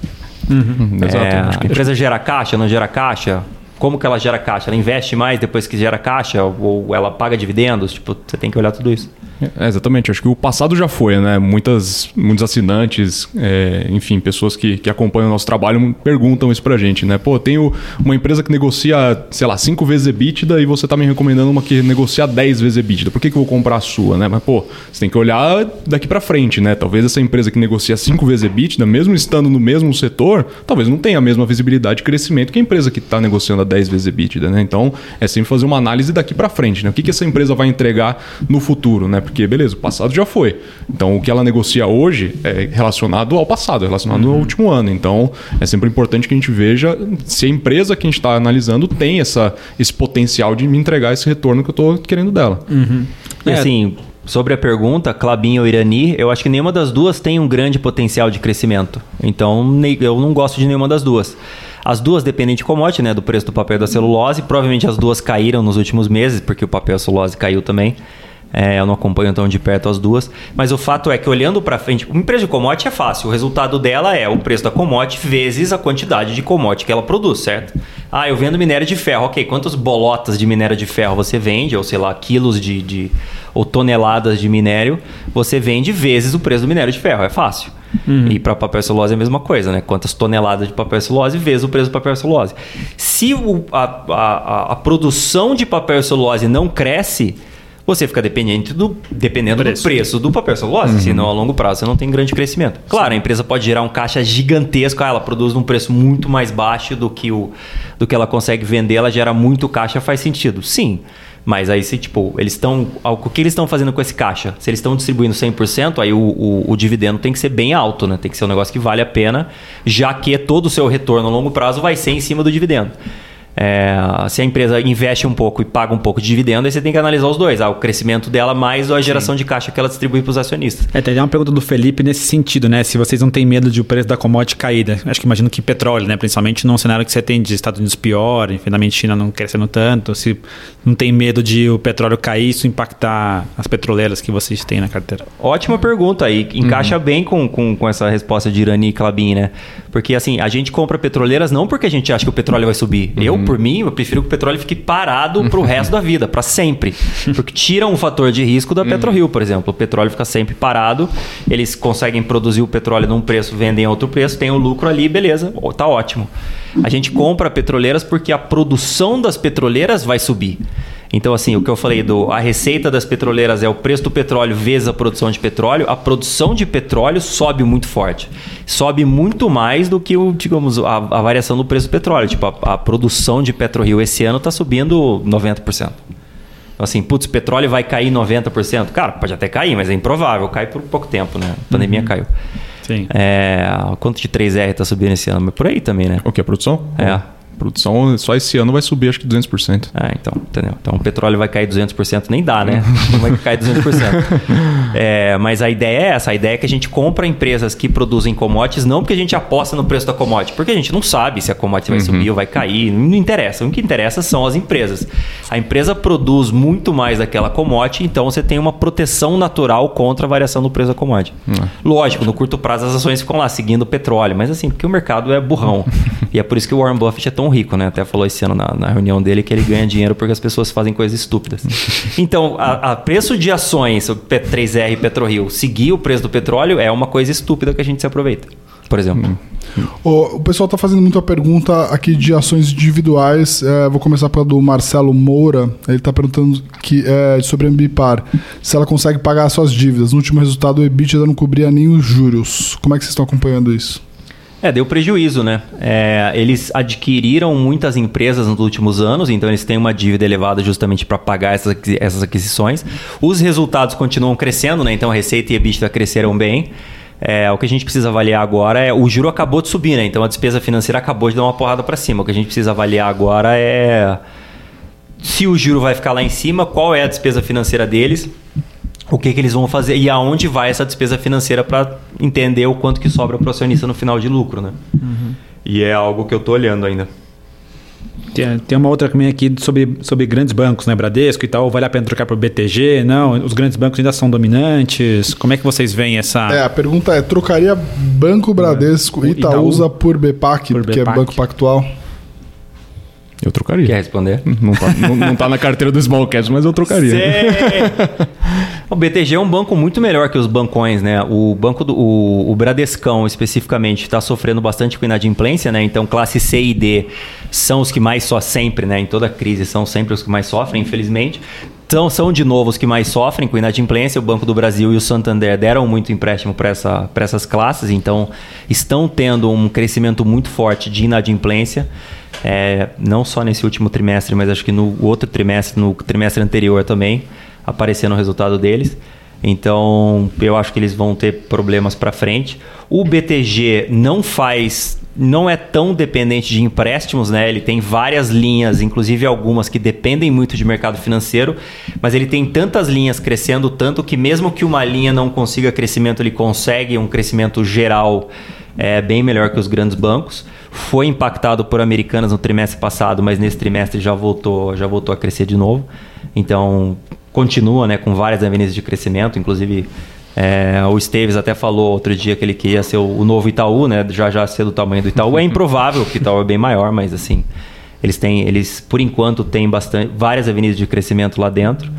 Exato. É, Acho que a empresa gera caixa, não gera caixa? Como que ela gera caixa? Ela investe mais depois que gera caixa? Ou ela paga dividendos? Tipo, você tem que olhar tudo isso. É, exatamente, acho que o passado já foi, né? Muitas, muitos assinantes, é, enfim, pessoas que, que acompanham o nosso trabalho perguntam isso pra gente, né? Pô, tenho uma empresa que negocia, sei lá, 5 vezes EBITDA e você tá me recomendando uma que negocia 10 vezes EBITDA. Por que, que eu vou comprar a sua, né? Mas, pô, você tem que olhar daqui pra frente, né? Talvez essa empresa que negocia 5 vezes EBITDA, mesmo estando no mesmo setor, talvez não tenha a mesma visibilidade de crescimento que a empresa que está negociando a 10 vezes EBITDA, né? Então, é sempre fazer uma análise daqui pra frente, né? O que, que essa empresa vai entregar no futuro, né? Porque, beleza, o passado já foi. Então, o que ela negocia hoje é relacionado ao passado, é relacionado ao último ano. Então, é sempre importante que a gente veja se a empresa que a gente está analisando tem essa, esse potencial de me entregar esse retorno que eu estou querendo dela. E É. assim, sobre a pergunta, Clabin ou Irani, eu acho que nenhuma das duas tem um grande potencial de crescimento. Então, eu não gosto de nenhuma das duas. As duas dependem de commodity, né? Do preço do papel e da celulose. Provavelmente as duas caíram nos últimos meses, porque o papel e a celulose caiu também. É, eu não acompanho tão de perto as duas. Mas o fato é que olhando para frente, uma empresa de commodity é fácil. O resultado dela é o preço da commodity vezes a quantidade de commodity que ela produz, certo? Ah, eu vendo minério de ferro. Ok, quantas bolotas de minério de ferro você vende? Ou sei lá, quilos de, de ou toneladas de minério você vende vezes o preço do minério de ferro. É fácil. E para papel celulose é a mesma coisa, né? Quantas toneladas de papel celulose vezes o preço do papel celulose. Se o- a, a- a- produção de papel celulose não cresce, você fica dependente do, dependendo Preço. do preço do papel celulose, senão a longo prazo você não tem grande crescimento. Claro, a empresa pode gerar um caixa gigantesco, ah, ela produz num preço muito mais baixo do que, o, do que ela consegue vender, ela gera muito caixa, faz sentido. Sim. Mas aí, se, tipo, eles estão. O que eles estão fazendo com esse caixa? Se eles estão distribuindo 100%, aí o, o, o dividendo tem que ser bem alto, né? Tem que ser um negócio que vale a pena, já que todo o seu retorno a longo prazo vai ser em cima do dividendo. É, se a empresa investe um pouco e paga um pouco de dividendo, aí você tem que analisar os dois. Ah, o crescimento dela mais a geração de caixa que ela distribui para os acionistas. É, tem uma pergunta do Felipe nesse sentido, né? Se vocês não têm medo de o preço da commodity cair, né? Acho que imagino que petróleo, né? Principalmente num cenário que você tem de Estados Unidos pior, infelizmente China não crescendo tanto. Se não tem medo de o petróleo cair, isso impactar as petroleiras que vocês têm na carteira. Ótima pergunta aí. Encaixa bem com, com, com essa resposta de Irani e Clabin, né? Porque assim, a gente compra petroleiras não porque a gente acha que o petróleo vai subir. Eu, por mim, eu prefiro que o petróleo fique parado pro resto da vida, para sempre. Porque tira um fator de risco da PetroRio, por exemplo. O petróleo fica sempre parado, eles conseguem produzir o petróleo num preço, vendem a outro preço, tem o lucro ali, beleza, tá ótimo. A gente compra petroleiras porque a produção das petroleiras vai subir. Então, assim, o que eu falei do a receita das petroleiras é o preço do petróleo vezes a produção de petróleo. A produção de petróleo sobe muito forte. Sobe muito mais do que o, digamos, a, a variação do preço do petróleo. Tipo, a, a produção de PetroRio esse ano está subindo 90%. Então, assim, putz, petróleo vai cair 90%? Cara, pode até cair, mas é improvável. Cai por pouco tempo, né? A pandemia caiu. Sim. É, quanto de 3R está subindo esse ano? Mas por aí também, né? O que? A produção? É. produção só esse ano vai subir acho que 200%. Ah, então, entendeu? Então o petróleo vai cair 200%, nem dá, né? Não vai cair 200%. é, mas a ideia é essa, a ideia é que a gente compra empresas que produzem commodities, não porque a gente aposta no preço da commodity, porque a gente não sabe se a commodity vai subir ou vai cair, não interessa. O que interessa são as empresas. A empresa produz muito mais daquela commodity, então você tem uma proteção natural contra a variação do preço da commodity. Lógico, no curto prazo as ações ficam lá seguindo o petróleo, mas assim, porque o mercado é burrão. e é por isso que o Warren Buffett é tão rico, né? Até falou esse ano na, na reunião dele que ele ganha dinheiro porque as pessoas fazem coisas estúpidas. Então, a, a preço de ações, o P3R e PetroRio, seguir o preço do petróleo é uma coisa estúpida que a gente se aproveita. Por exemplo. O, o pessoal está fazendo muita pergunta aqui de ações individuais. É, vou começar pela do Marcelo Moura. Ele está perguntando que, é, sobre a Ambipar. Se ela consegue pagar as suas dívidas. No último resultado, o EBITDA não cobria nem os juros. Como é que vocês estão acompanhando isso? É, deu prejuízo, né? É, eles adquiriram muitas empresas nos últimos anos, então eles têm uma dívida elevada justamente para pagar essas, essas aquisições. Os resultados continuam crescendo, né? Então a receita e a EBITDA cresceram bem. É, o que a gente precisa avaliar agora é. O juro acabou de subir, né? Então a despesa financeira acabou de dar uma porrada para cima. O que a gente precisa avaliar agora é se o juro vai ficar lá em cima, qual é a despesa financeira deles, o que, que eles vão fazer e aonde vai essa despesa financeira para entender o quanto que sobra para o acionista no final de lucro, né? E é algo que eu tô olhando ainda. Tem, tem uma outra também aqui sobre, sobre grandes bancos, né? Bradesco e tal. Vale a pena trocar para o BTG? Não, os grandes bancos ainda são dominantes. Como é que vocês veem essa. É, a pergunta é: trocaria Banco Bradesco e Itaú. Itaúsa por BPAC, Por que é. Banco Pactual? Eu trocaria. Quer responder? Não tá, não, não tá na carteira do Small Caps, mas eu trocaria. O BTG é um banco muito melhor que os bancões, né? O banco do o, o Bradescão especificamente está sofrendo bastante com inadimplência, né? Então classe C e D são os que mais só sempre, né? Em toda crise são sempre os que mais sofrem, infelizmente. Então são de novo os que mais sofrem com inadimplência. O Banco do Brasil e o Santander deram muito empréstimo para essa, essas classes, então estão tendo um crescimento muito forte de inadimplência. É, não só nesse último trimestre, mas acho que no outro trimestre, no trimestre anterior também, aparecendo o resultado deles. Então, eu acho que eles vão ter problemas para frente. O BTG não faz, não é tão dependente de empréstimos, né? Ele tem várias linhas, inclusive algumas que dependem muito de mercado financeiro, mas ele tem tantas linhas crescendo tanto que mesmo que uma linha não consiga crescimento, ele consegue um crescimento geral é bem melhor que os grandes bancos. Foi impactado por Americanas no trimestre passado, mas nesse trimestre já voltou, já voltou a crescer de novo. Então continua, né, com várias avenidas de crescimento, inclusive é, o Esteves até falou outro dia que ele queria ser o, novo Itaú, né, já já ser do tamanho do Itaú. É improvável que o Itaú é bem maior, mas assim eles têm, eles por enquanto têm bastante, várias avenidas de crescimento lá dentro.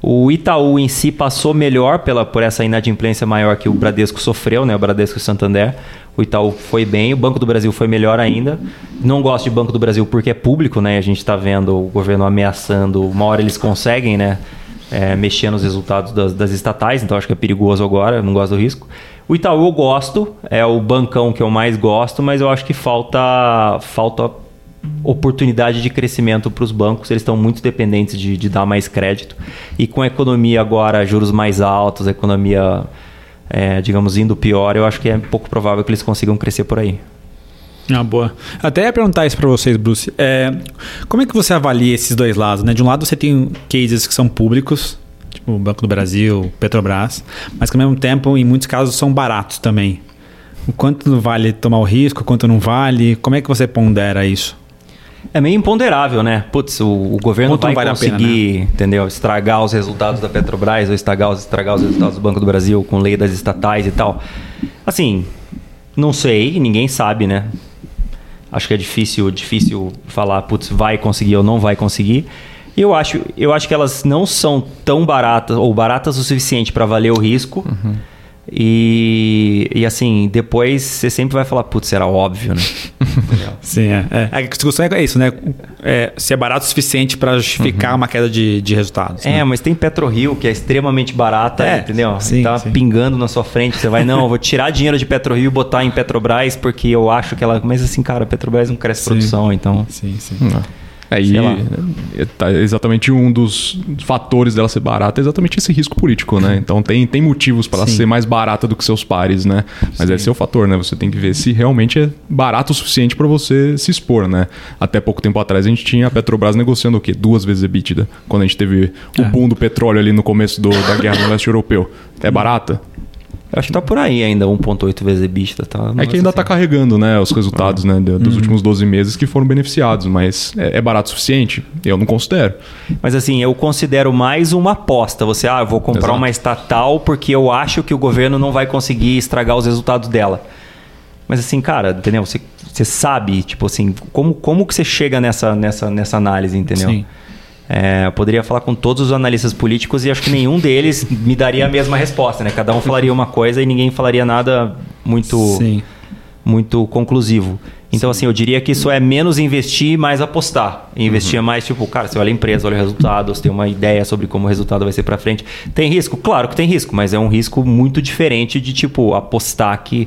O Itaú em si passou melhor pela, por essa inadimplência maior que o Bradesco sofreu, né? O Bradesco e o Santander. O Itaú foi bem, o Banco do Brasil foi melhor ainda. Não gosto de Banco do Brasil porque é público, né? A gente está vendo o governo ameaçando, uma hora eles conseguem, né? É, mexer nos resultados das, das estatais, então acho que é perigoso agora, não gosto do risco. O Itaú eu gosto, é o bancão que eu mais gosto, mas eu acho que falta, falta oportunidade de crescimento para os bancos. Eles estão muito dependentes de, de dar mais crédito. E com a economia agora, juros mais altos, a economia, é, digamos, indo pior, eu acho que é pouco provável que eles consigam crescer por aí. Ah, boa. Até ia perguntar isso para vocês, Bruce. É, como é que você avalia esses dois lados? Né? De um lado você tem cases que são públicos, tipo o Banco do Brasil, Petrobras, mas que ao mesmo tempo, em muitos casos, são baratos também. O quanto vale tomar o risco, quanto não vale? Como é que você pondera isso? É meio imponderável, né? Putz, o, o governo Quanto vai vale a pena, conseguir, entendeu? Estragar os resultados da Petrobras ou estragar os, estragar os resultados do Banco do Brasil com lei das estatais e tal. Assim, não sei, ninguém sabe, né? Acho que é difícil, difícil falar, putz, vai conseguir ou não vai conseguir. E eu acho, eu acho que elas não são tão baratas ou baratas o suficiente para valer o risco. E, e assim, depois você sempre vai falar, putz, era óbvio, né? Sim, é. é. A discussão é isso, né? É, se é barato o suficiente para justificar uma queda de, de resultados. É, né? mas tem PetroRio, que é extremamente barata, É, entendeu? sim, tá sim. pingando na sua frente. Você vai, não, eu vou tirar dinheiro de PetroRio e botar em Petrobras, porque eu acho que ela. Mas assim, cara, a Petrobras não cresce Sim. produção, então. Sim, sim. Não. Lá. é, tá exatamente um dos fatores dela ser barata é exatamente esse risco político, né? Então tem, tem motivos para ela Sim. ser mais barata do que seus pares, né? Mas esse é o fator, né? Você tem que ver se realmente é barato o suficiente para você se expor, né? Até pouco tempo atrás a gente tinha a Petrobras negociando o quê? Duas vezes EBITDA, quando a gente teve o É. boom do petróleo ali no começo do- da guerra no leste europeu. É barata? Eu acho que tá por aí ainda, 1.8 vezes EBITDA. Tá, É que ainda está carregando né, os resultados né, de- dos últimos 12 meses que foram beneficiados, mas é, é barato o suficiente? Eu não considero. Mas assim, eu considero mais uma aposta. Você, ah, eu vou comprar Exato. uma estatal porque eu acho que o governo não vai conseguir estragar os resultados dela. Mas assim, cara, entendeu? Você, você sabe, tipo assim, como, como que você chega nessa, nessa, nessa análise, entendeu? Sim. É, eu poderia falar com todos os analistas políticos e acho que nenhum deles me daria a mesma resposta, né? Cada um falaria uma coisa e ninguém falaria nada muito Sim. muito conclusivo. Então, assim, eu diria que isso é menos investir e mais apostar. Investir é mais, tipo, cara, você olha a empresa, olha o resultado, você tem uma ideia sobre como o resultado vai ser pra frente. Tem risco? Claro que tem risco, mas é um risco muito diferente de, tipo, apostar que.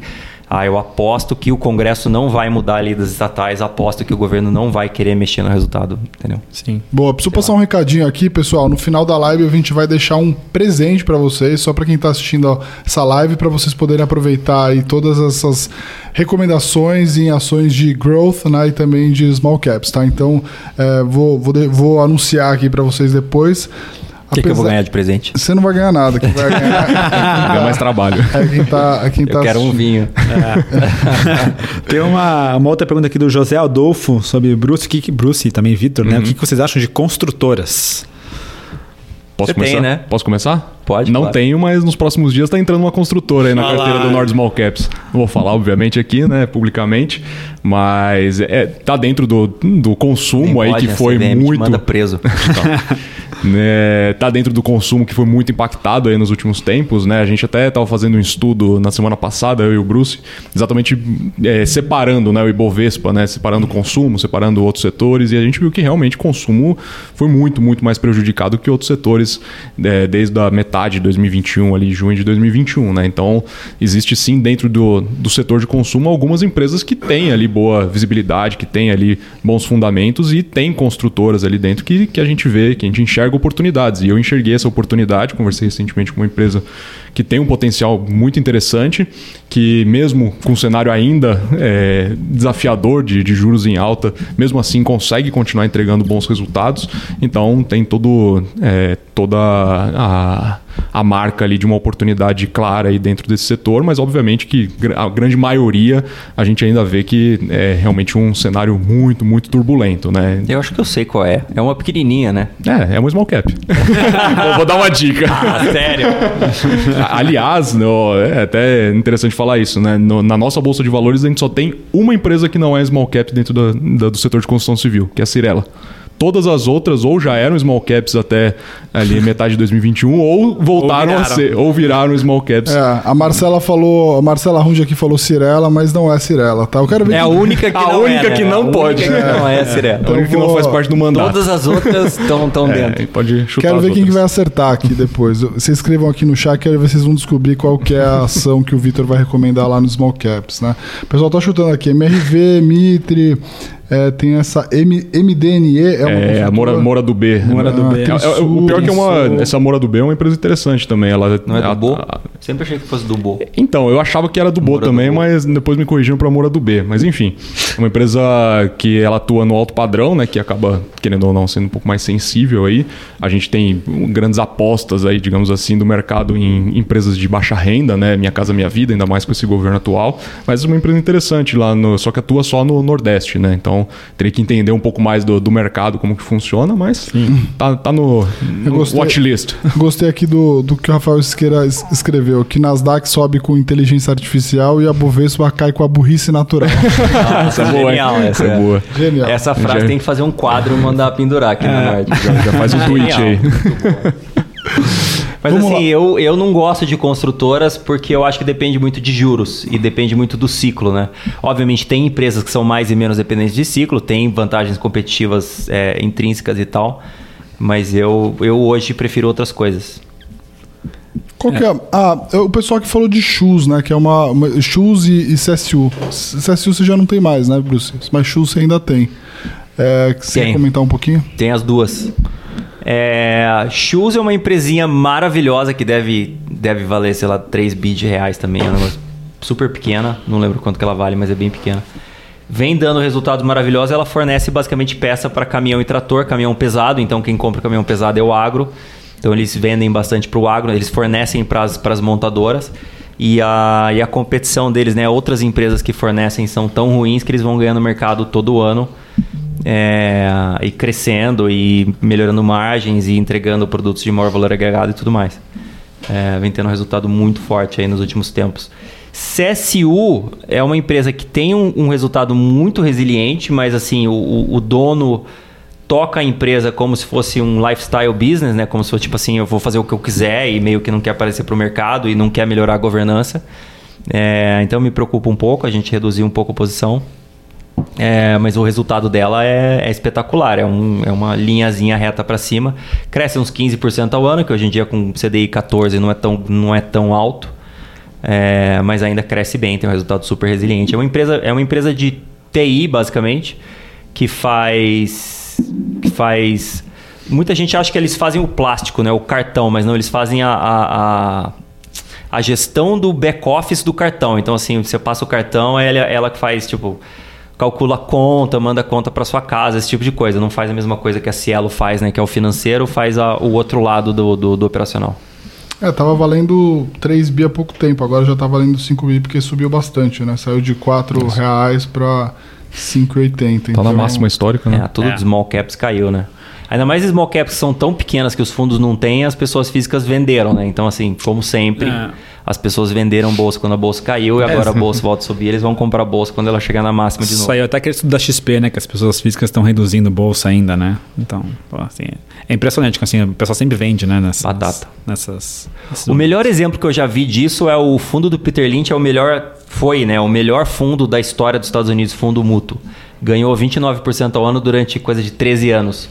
Ah, eu aposto que o Congresso não vai mudar a lei das estatais, aposto que o governo não vai querer mexer no resultado, entendeu? Sim. Boa, preciso passar um recadinho aqui, pessoal. No final da live a gente vai deixar um presente pra vocês, só pra quem tá assistindo ó, essa live, pra vocês poderem aproveitar aí todas essas recomendações em ações de growth né, e também de small caps, tá? Então, é, vou, vou, vou anunciar aqui pra vocês depois. O que, que eu vou ganhar de presente? Você não vai ganhar nada, quem vai ganhar Dá mais trabalho. é quem tá, é quem tá Eu quero um assistindo. vinho. Tem uma, uma outra pergunta aqui do José Adolfo sobre Bruce, que, Bruce e também Vitor, né? O que, que vocês acham de construtoras? Posso Você tem, começar? né? Posso começar? Pode, Não claro. tenho, mas nos próximos dias tá entrando uma construtora aí na carteira do Nord Small Caps. Não vou falar, obviamente, aqui, né, publicamente, mas é, tá dentro do, do consumo Nem aí pode, que né? foi CVM te muito. manda preso. Né, tá dentro do consumo que foi muito impactado aí nos últimos tempos, né? A gente até estava fazendo um estudo na semana passada, eu e o Bruce, exatamente é, separando né, o Ibovespa, né? Separando o consumo, separando outros setores, e a gente viu que realmente o consumo foi muito, muito mais prejudicado que outros setores é, desde a metade de 2021, ali, junho de 2021, né? Então, existe sim dentro do, do setor de consumo algumas empresas que têm ali boa visibilidade, que têm ali bons fundamentos e tem construtoras ali dentro que, que a gente vê, que a gente enxerga oportunidades. E eu enxerguei essa oportunidade, conversei recentemente com uma empresa que tem um potencial muito interessante, que mesmo com um cenário ainda é, desafiador de, de juros em alta, mesmo assim consegue continuar entregando bons resultados. Então tem todo, é, toda a, a marca ali de uma oportunidade clara aí dentro desse setor, mas obviamente que a grande maioria a gente ainda vê que é realmente um cenário muito, muito turbulento, né? Eu acho que eu sei qual é. É uma pequenininha, né? É, é uma small cap. vou, vou dar uma dica. Ah, sério? Aliás, no- é até interessante falar isso, né? No- na nossa bolsa de valores, a gente só tem uma empresa que não é small cap dentro da- da- do setor de construção civil, que é a Cirela. Todas as outras ou já eram small caps até ali metade de 2021 ou voltaram Ou a ser ou viraram small caps. É, a Marcela falou, a Marcela Runge aqui falou Cirela, mas não é Cirela, tá? Eu quero ver É a única que A não única é, né? que não A pode. única que não é, Sirena. A única que não vou- faz parte do mandato. Todas as outras estão É, dentro. pode chutar Quero ver quem que outras. vai acertar aqui depois. Vocês escrevam aqui no chat, quero ver se vocês vão descobrir qual que é a ação que o Vitor vai recomendar lá no Small Caps, né? O pessoal tá chutando aqui, MRV, Mitre, é, tem essa M- MDNE, é uma É, a? Mora, Mora do B. Mora do Ah, B. É, é, o pior é que é uma, essa Mora do B é uma empresa interessante também. Ela, Não é a- do Bo? Sempre achei que fosse do Bo. Então, eu achava que era do Bo também, do Bo. mas depois me corrigiram para Moura do B. Mas enfim, é uma empresa que ela atua no alto padrão, né? Que acaba, querendo ou não, sendo um pouco mais sensível aí. A gente tem grandes apostas aí, digamos assim, do mercado em empresas de baixa renda, né? Minha Casa Minha Vida, ainda mais com esse governo atual. Mas é uma empresa interessante lá, no, só que atua só no Nordeste, né? Então, teria que entender um pouco mais do, do mercado, como que funciona, mas tá, tá no, no gostei. watchlist. Gostei aqui do, do que o Rafael Esqueira es- escreveu, que Nasdaq sobe com inteligência artificial e a Bovespa cai com a burrice natural. Essa é boa, genial. Essa, Essa é boa. Genial. Essa frase Já- tem que fazer um quadro e mandar pendurar aqui no Norte. Já, já faz o tweet aí. Mas Vamos assim, eu, eu não gosto de construtoras porque eu acho que depende muito de juros e depende muito do ciclo, né? Obviamente tem empresas que são mais e menos dependentes de ciclo, tem vantagens competitivas é, intrínsecas e tal, mas eu, eu hoje prefiro outras coisas. Qual que é? Ah, é o pessoal que falou de shoes, né? Que é uma, uma shoes e, e CSU. CSU você já não tem mais, né, Bruce? Mas shoes você ainda tem. É, você Tem. quer comentar um pouquinho? Tem as duas. É, Shoes é uma empresinha maravilhosa que deve, deve valer, sei lá, 3 bi de reais também. É uma super pequena. Não lembro quanto que ela vale, mas é bem pequena. Vem dando resultados maravilhosos. Ela fornece basicamente peça para caminhão e trator, caminhão pesado. Então, quem compra caminhão pesado é o agro. Então, eles vendem bastante para o agro. Eles fornecem para as montadoras. E a, e a competição deles, né? Outras empresas que fornecem são tão ruins que eles vão ganhando mercado todo ano. É, e crescendo e melhorando margens e entregando produtos de maior valor agregado e tudo mais. É, vem tendo um resultado muito forte aí nos últimos tempos. CSU é uma empresa que tem um, um resultado muito resiliente, mas assim, o, o- o dono toca a empresa como se fosse um lifestyle business, né? Como se fosse tipo assim, eu vou fazer o que eu quiser e meio que não quer aparecer para o mercado e não quer melhorar a governança. É, então me preocupa um pouco, a gente reduziu um pouco a posição. É, mas o resultado dela é, é espetacular, é, um- é uma linhazinha reta para cima. Cresce uns 15% ao ano, que hoje em dia com CDI 14 não é tão, não é tão alto, É, mas ainda cresce bem, tem um resultado super resiliente. É uma empresa, é uma empresa de TI, basicamente, que faz. Que faz. Muita gente acha que eles fazem o plástico, né? O cartão, mas não, eles fazem a, a, a- a gestão do back-office do cartão. Então, assim, você passa o cartão, ela, ela que faz, tipo, calcula a conta, manda a conta para sua casa, esse tipo de coisa. Não faz a mesma coisa que a Cielo faz, né? Que é o financeiro, faz a- o outro lado do, do, do operacional. É, tava valendo 3 bi há pouco tempo, agora já tá valendo 5 bi porque subiu bastante, né? Saiu de 4 reais para 5,80. Tá na máxima histórica, né? É, tudo É. de small caps caiu, né? Ainda mais small caps que são tão pequenas que os fundos não têm, as pessoas físicas venderam, né? Então, assim, como sempre, É. as pessoas venderam bolsa quando a bolsa caiu e agora a bolsa volta a subir, eles vão comprar a bolsa quando ela chegar na máxima de novo. Saiu até aquele estudo da XP, né? Que as pessoas físicas estão reduzindo bolsa ainda, né? Então, assim, é impressionante que assim, o pessoal sempre vende, né? Nessas, Batata. Nessas. nesses- O melhor exemplo que eu já vi disso é o fundo do Peter Lynch, é o melhor, foi, né? O melhor fundo da história dos Estados Unidos, fundo mútuo. Ganhou 29% ao ano durante coisa de 13 anos.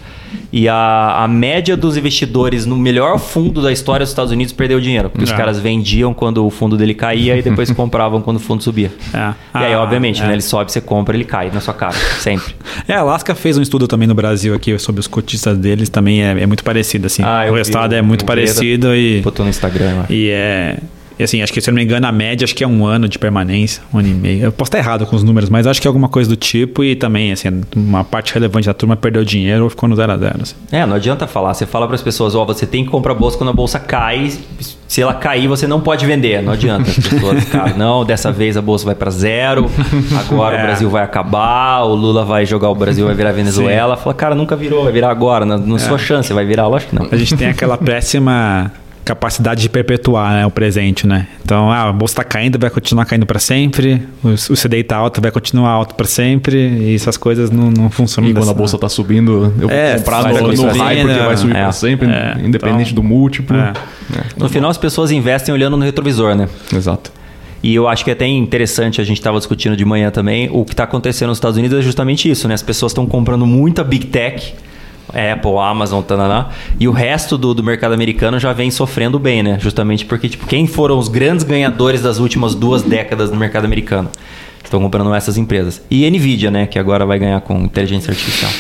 E a, a média dos investidores no melhor fundo da história dos Estados Unidos perdeu dinheiro. Porque os Ah. caras vendiam quando o fundo dele caía e depois compravam quando o fundo subia. É. E aí, Ah, obviamente, é. né? Ele sobe, você compra, ele cai na sua cara. Sempre. É, a Alaska fez um estudo também no Brasil aqui sobre os cotistas deles, também é, é muito parecido, assim. Ah, o resultado é muito parecido e, Botou no Instagram, e é. E assim, acho que se eu não me engano, a média acho que é um ano de permanência, um ano e meio. Eu posso estar errado com os números, mas acho que é alguma coisa do tipo e também, assim, uma parte relevante da turma perdeu dinheiro ou ficou no zero a zero. assim. É, não adianta falar. Você fala para as pessoas, ó, você tem que comprar bolsa quando a bolsa cai. Se ela cair, você não pode vender. Não adianta. As pessoas ficarem, não, dessa vez a bolsa vai para zero. Agora É. o Brasil vai acabar. O Lula vai jogar o Brasil, vai virar Venezuela. Fala, cara, nunca virou, vai virar agora. Na, na sua chance, vai virar? Lógico que não. A gente tem aquela péssima capacidade de perpetuar né, o presente, né? Então, ah, a bolsa está caindo, vai continuar caindo para sempre. O, o CDI está alto, vai continuar alto para sempre. E essas coisas não, não funcionam. E quando a bolsa tá subindo, eu vou É, comprar no, no high porque vai subir é. pra sempre, É, independente então- do múltiplo. É. No final, as pessoas investem olhando no retrovisor, né? Exato. E eu acho que é até interessante, a gente estava discutindo de manhã também, o que está acontecendo nos Estados Unidos é justamente isso, né? As pessoas estão comprando muita Big Tech, Apple, Amazon, tananá, e o resto do, do mercado americano já vem sofrendo bem, né? Justamente porque, tipo, quem foram os grandes ganhadores das últimas duas décadas no mercado americano? Estão comprando essas empresas. E Nvidia, né? Que agora vai ganhar com inteligência artificial.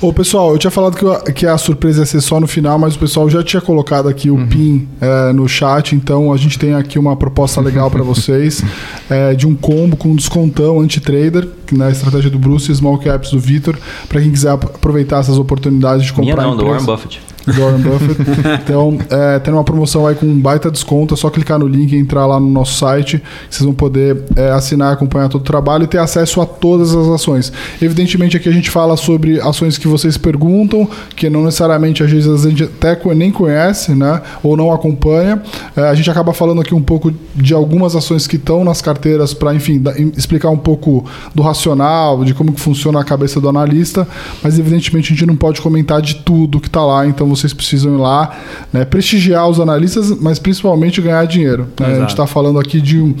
Ô, pessoal, eu tinha falado que, o- que a surpresa ia ser só no final, mas o pessoal já tinha colocado aqui o Uhum. PIN é, no chat, então a gente tem aqui uma proposta legal para vocês é, de um combo com descontão anti-trader, que na estratégia do Bruce e Small Caps do Vitor, para quem quiser ap- aproveitar essas oportunidades de comprar Minha não, do. Warren Buffett. Do Warren Buffett. Então, é, tem uma promoção aí com um baita desconto. É só clicar no link e entrar lá no nosso site. Vocês vão poder é, assinar, acompanhar todo o trabalho e ter acesso a todas as ações. Evidentemente, aqui a gente fala sobre ações que vocês perguntam, que não necessariamente às vezes a gente até nem conhece, né? Ou não acompanha. É, a gente acaba falando aqui um pouco de algumas ações que estão nas carteiras para, enfim, explicar um pouco do racional, de como que funciona a cabeça do analista. Mas, evidentemente, a gente não pode comentar de tudo que está lá. Então, vocês precisam ir lá, né, prestigiar os analistas, mas principalmente ganhar dinheiro. né? A gente está falando aqui de um,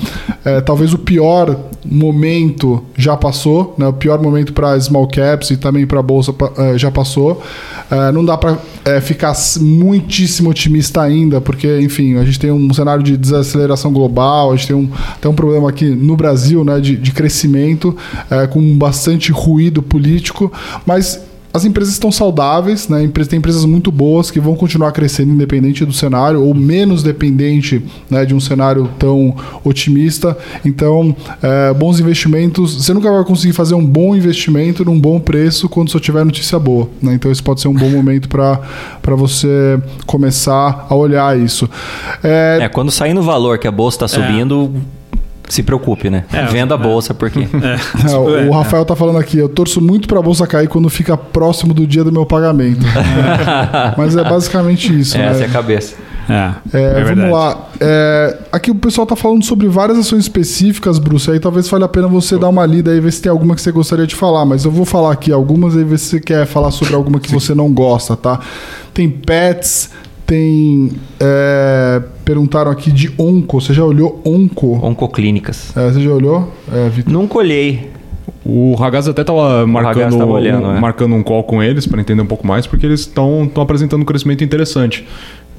é, talvez o pior momento já passou, né? O pior momento para small caps e também para bolsa pa- é, já passou. É, não dá para ficar s- muitíssimo otimista ainda, porque enfim a gente tem um cenário de desaceleração global, a gente tem um, tem um problema aqui no Brasil, né? De, de crescimento é, com bastante ruído político, mas as empresas estão saudáveis, né? Tem empresas muito boas que vão continuar crescendo independente do cenário, ou menos dependente né, de um cenário tão otimista. Então, é, bons investimentos. Você nunca vai conseguir fazer um bom investimento num bom preço quando só tiver notícia boa. né? Então, esse pode ser um bom momento para você começar a olhar isso. É, É, quando sair no valor que a bolsa está subindo, se preocupe, né? É, Venda a é. bolsa, porque. É, o, o Rafael tá falando aqui, eu torço muito pra bolsa cair quando fica próximo do dia do meu pagamento. Mas é basicamente isso, né? Essa é a cabeça. É, É, é vamos lá. É, aqui o pessoal tá falando sobre várias ações específicas, Bruce. Aí talvez valha a pena você dar uma lida e ver se tem alguma que você gostaria de falar. Mas eu vou falar aqui algumas e ver se você quer falar sobre alguma que você não gosta, tá? Tem pets, tem. é, perguntaram aqui de onco. Você já olhou onco? Oncoclínicas. É, você já olhou, é, Vitor? Não colhei. O Ragaz até estava marcando, tava olhando, um, é. marcando um call com eles para entender um pouco mais, porque eles estão apresentando um crescimento interessante.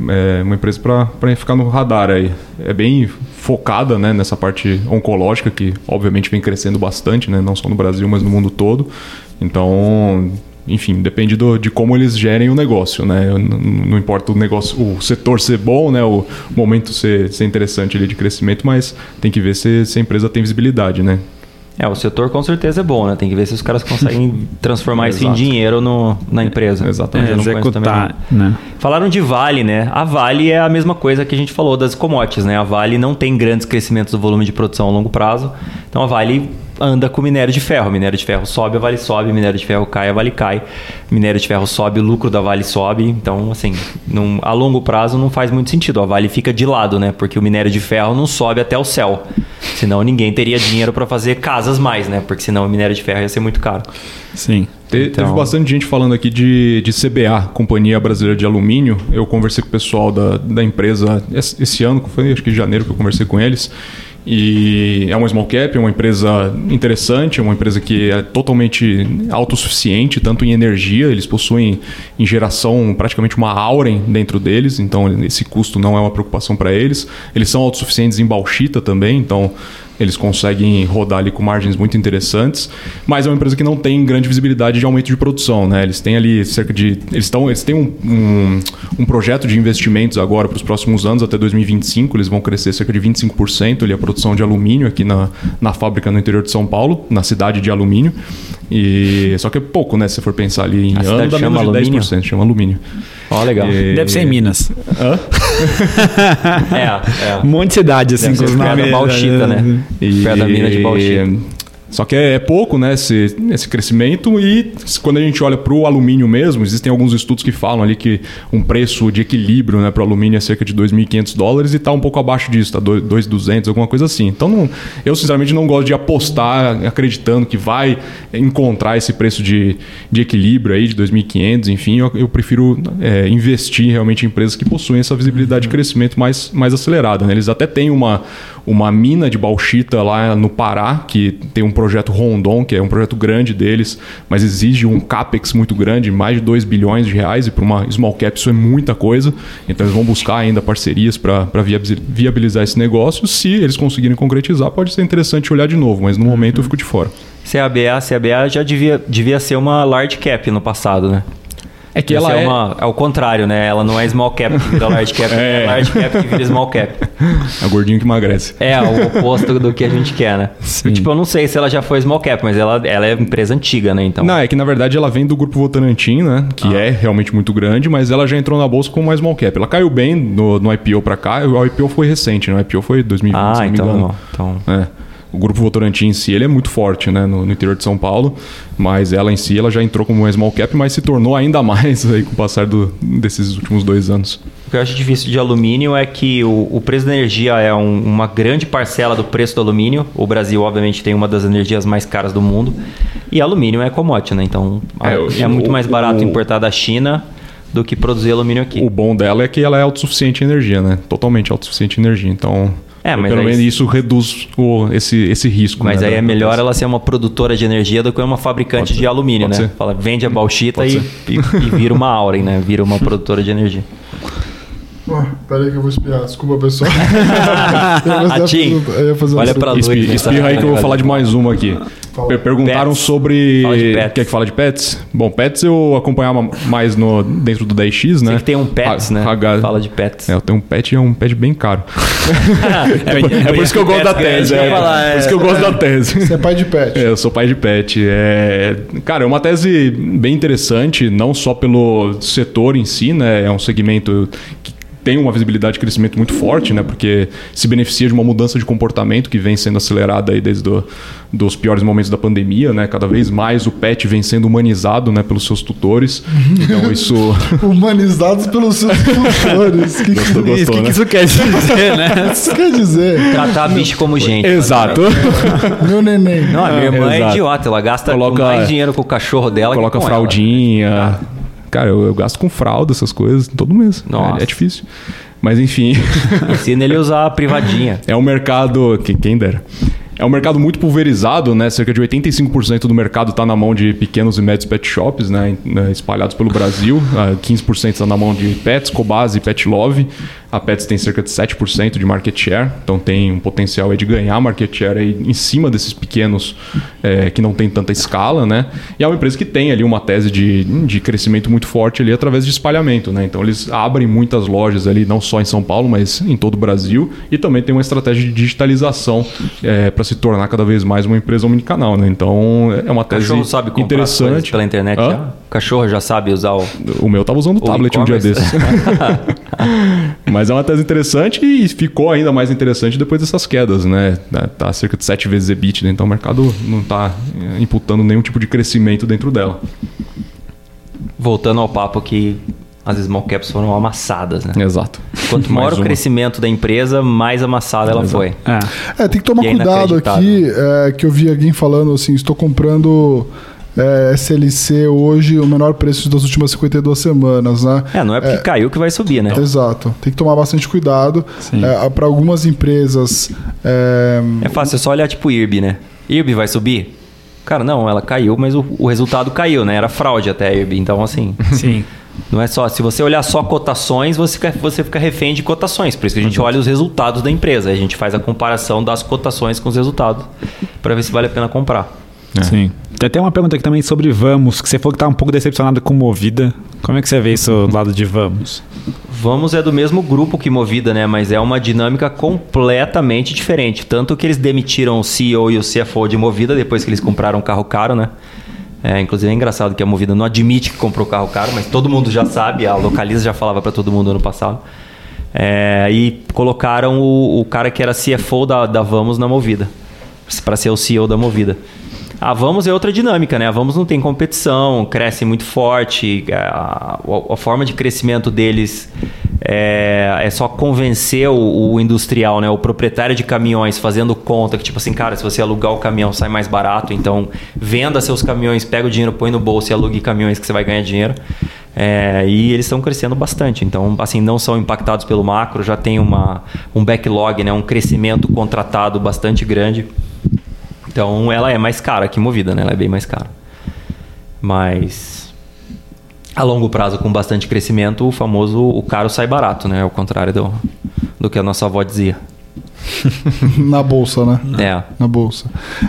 É uma empresa para ficar no radar aí. É bem focada né, nessa parte oncológica, que obviamente vem crescendo bastante, né, não só no Brasil, mas no mundo todo. Então, enfim, depende do- de como eles gerem o negócio. Né? Não, não importa o negócio, o setor ser bom, né, o momento ser, ser interessante ali de crescimento, mas tem que ver se, se a empresa tem visibilidade. Né? É, o setor com certeza é bom, né? Tem que ver se os caras conseguem transformar isso em dinheiro no, na empresa. Exatamente. Eu É, não conheço também, executar, né? Falaram de Vale, né? A Vale é a mesma coisa que a gente falou das commodities, né? A Vale não tem grandes crescimentos do volume de produção a longo prazo. Então a Vale anda com minério de ferro. Minério de ferro sobe, a Vale sobe. Minério de ferro cai, a Vale cai. Minério de ferro sobe, o lucro da Vale sobe. Então, assim, num- a longo prazo não faz muito sentido. A Vale fica de lado, né? Porque o minério de ferro não sobe até o céu. Senão ninguém teria dinheiro para fazer casas mais, né? Porque senão o minério de ferro ia ser muito caro. Sim. Te- Então- Teve bastante gente falando aqui de, de CBA, Companhia Brasileira de Alumínio. Eu conversei com o pessoal da, da empresa esse, esse ano, foi acho que em janeiro que eu conversei com eles. E é uma small cap, é uma empresa interessante, é uma empresa que é totalmente autossuficiente, tanto em energia, eles possuem em geração praticamente uma Auren dentro deles, então esse custo não é uma preocupação para eles. Eles são autossuficientes em bauxita também, então eles conseguem rodar ali com margens muito interessantes, mas é uma empresa que não tem grande visibilidade de aumento de produção, né? Eles têm ali cerca de, eles estão, eles têm um, um, um projeto de investimentos agora para os próximos anos até 2025, eles vão crescer cerca de 25% ali a produção de alumínio aqui na, na fábrica no interior de São Paulo, na cidade de alumínio. E só que é pouco, né? Se você for pensar ali em A ano, cidade dá chama menos de alumínio? 10%, chama alumínio. Ó, legal. E- Deve ser em Minas. Hã? É, é. Um monte de cidade, assim, Deve com os nomes. da Bauxita, né? E- da mina de bauxita. Só que é pouco, né, esse, esse crescimento e quando a gente olha para o alumínio mesmo, existem alguns estudos que falam ali que um preço de equilíbrio né, para o alumínio é cerca de 2.500 dólares e está um pouco abaixo disso, está 2.200, alguma coisa assim. Então, não- eu sinceramente não gosto de apostar acreditando que vai encontrar esse preço de, de equilíbrio aí de 2.500, enfim, eu, eu prefiro é, investir realmente em empresas que possuem essa visibilidade de crescimento mais, mais acelerada. né? Eles até têm uma, uma mina de bauxita lá no Pará, que tem um projeto Rondon, que é um projeto grande deles, mas exige um capex muito grande, mais de 2 bilhões de reais, e para uma small cap isso é muita coisa. Então eles vão buscar ainda parcerias para viabilizar esse negócio. Se eles conseguirem concretizar, pode ser interessante olhar de novo, mas no momento eu fico de fora. CABA, CABA já devia, devia ser uma large cap no passado, né? É que Devia ela ser é, uma, é o contrário, né? Ela não é small cap que vira large cap, é. É. large cap que vira small cap. é gordinho que emagrece. É o oposto do que a gente quer, né? Sim. Tipo, eu não sei se ela já foi small cap, mas ela, ela é empresa antiga, né? Então. Não, é que na verdade ela vem do grupo Votorantim, né? Que é realmente muito grande, mas ela já entrou na bolsa com uma small cap. Ela caiu bem no, no IPO pra cá. O IPO foi recente, né? O IPO foi 2020, se ah, não me então, engano. não. então. É. O grupo Votorantim em si ele é muito forte né, no, no interior de São Paulo, mas ela em si ela já entrou como uma small cap, mas se tornou ainda mais aí, com o passar do- desses últimos dois anos. O que eu acho difícil de alumínio é que o, o preço da energia é um- uma grande parcela do preço do alumínio. O Brasil, obviamente, tem uma das energias mais caras do mundo. E alumínio é commodity, né? Então É, é, o- muito mais barato o- importar da China do que produzir alumínio aqui. O bom dela é que ela é autossuficiente em energia, né? Totalmente autossuficiente em energia. Então, É, mas pelo aí- menos isso reduz o, esse, esse risco. Mas né, aí é melhor ela ser uma produtora de energia do que uma fabricante de alumínio, né? ser. Fala, vende a bauxita e, e, e vira uma Auren, né? Vira uma produtora de energia. Oh, pera aí que eu vou espiar. Desculpa, pessoal. eu ia fazer a Atim, olha pra luz. Espi-? Espirra aí que eu vou falar de mais uma aqui. Per- Perguntaram Pets. sobre. Fala. Quer que fala de pets? Bom, pets eu acompanhava mais no, dentro do 10x, né? Você que tem um pets, A- né? H- Fala de pets. É, eu tenho um pet e é um pet bem caro. é, É por isso que eu gosto da tese. É, por isso que eu gosto da tese. Você é pai de pet. É, eu sou pai de pet. É, cara, é uma tese bem interessante, não só pelo setor em si, né? É um segmento que tem uma visibilidade de crescimento muito forte, né? Porque se beneficia de uma mudança de comportamento que vem sendo acelerada aí desde do, dos piores momentos da pandemia, né? Cada vez mais o pet vem sendo humanizado, né? Pelos seus tutores. Então isso... Humanizados pelos seus tutores. O que, que, Gostou, Isso, o gostou, que, né? que isso quer dizer, né? isso quer dizer? Tratar bicho como gente. Exato. Meu neném. Não, a minha irmã é Exato. idiota. Ela gasta Coloca- mais dinheiro com o cachorro dela Coloca que com fraldinha. Cara, eu, eu gasto com fralda, essas coisas, todo mês. Nossa. É, é difícil. Mas enfim. Ensina ele a usar a privadinha. É um mercado. que- Quem dera. É um mercado muito pulverizado, né? Cerca de 85% do mercado está na mão de pequenos e médios pet shops, né? né, Espalhados pelo Brasil. Ah, 15% está na mão de Pets, Cobase e Pet Love. A Pets tem cerca de 7% de market share, então tem um potencial de ganhar market share em cima desses pequenos eh, que não tem tanta escala, né? E é uma empresa que tem ali uma tese de, de crescimento muito forte ali através de espalhamento, né? Então eles abrem muitas lojas ali, não só em São Paulo, mas em todo o Brasil, e também tem uma estratégia de digitalização para se tornar cada vez mais uma empresa omnicanal, né? Então é uma tese cachorro sabe interessante. pela internet Hã? já? O cachorro já sabe usar o... O meu tava usando o tablet um dia desses. Mas é uma tese interessante e ficou ainda mais interessante depois dessas quedas, né? Tá cerca de 7 vezes EBITDA, então o mercado não está imputando nenhum tipo de crescimento dentro dela. Voltando ao papo que as small caps foram amassadas, né? Exato. Quanto maior o uma. crescimento da empresa, mais amassada ela foi. É. É, tem que tomar E é cuidado aqui, é, que eu vi alguém falando assim, estou comprando é, SLC hoje, o menor preço das últimas 52 semanas, né? É, não é porque caiu que vai subir, né? Exato. Tem que tomar bastante cuidado. Sim. Para algumas empresas, é, É fácil, é só olhar tipo IRB, né? IRB vai subir? Cara, não, ela caiu, mas o, o resultado caiu, né? Era fraude até a IRB. Então, assim, Sim. não é só. Se você olhar só cotações, você fica, você fica refém de cotações. Por isso que a gente olha os resultados da empresa. A gente faz a comparação das cotações com os resultados para ver se vale a pena comprar. Sim. Tem até uma pergunta aqui também sobre Vamos, que você falou que tá um pouco decepcionado com Movida. Como é que você vê isso do lado de Vamos? Vamos é do mesmo grupo que Movida, né? Mas é uma dinâmica completamente diferente. Tanto que eles demitiram o CEO e o CFO de Movida depois que eles compraram um carro caro, né? É, inclusive é engraçado que a Movida não admite que comprou carro caro, mas todo mundo já sabe, a Localiza já falava para todo mundo ano passado. É, e colocaram o, o cara que era CFO da, da Vamos na Movida, para ser o CEO da Movida. A Vamos é outra dinâmica, né? A Vamos não tem competição, cresce muito forte, a, a- a forma de crescimento deles é, é só convencer o, o industrial, né? O proprietário de caminhões fazendo conta que, tipo assim, cara, se você alugar o caminhão sai mais barato, então venda seus caminhões, pega o dinheiro, põe no bolso e alugue caminhões que você vai ganhar dinheiro. É, e eles estão crescendo bastante. Então, assim, não são impactados pelo macro, já tem uma, um backlog, né? Um crescimento contratado bastante grande. Então ela é mais cara que movida, né? Ela é bem mais cara. Mas a longo prazo, com bastante crescimento, o famoso o caro sai barato, né? Ao contrário do, do que a nossa avó dizia. na bolsa, né? É. Na bolsa.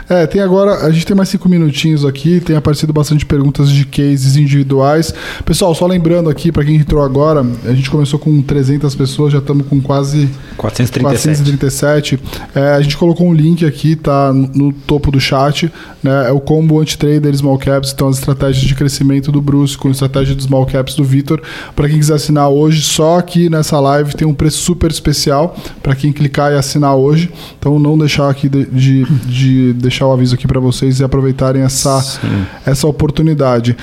É, tem agora, a gente tem mais cinco minutinhos aqui, tem aparecido bastante perguntas de cases individuais. Pessoal, só lembrando aqui, para quem entrou agora, a gente começou com 300 pessoas, já estamos com quase 437. 437. É, a gente colocou um link aqui, tá no, topo do chat. Né? É o combo anti-trader Small Caps, então as estratégias de crescimento do Bruce com a estratégia de Small Caps do Vitor. Para quem quiser assinar hoje, só aqui nessa live tem um preço super especial para quem clicar e assinar hoje. Então não deixar aqui de, de, de deixar o aviso aqui para vocês e aproveitarem essa, essa oportunidade.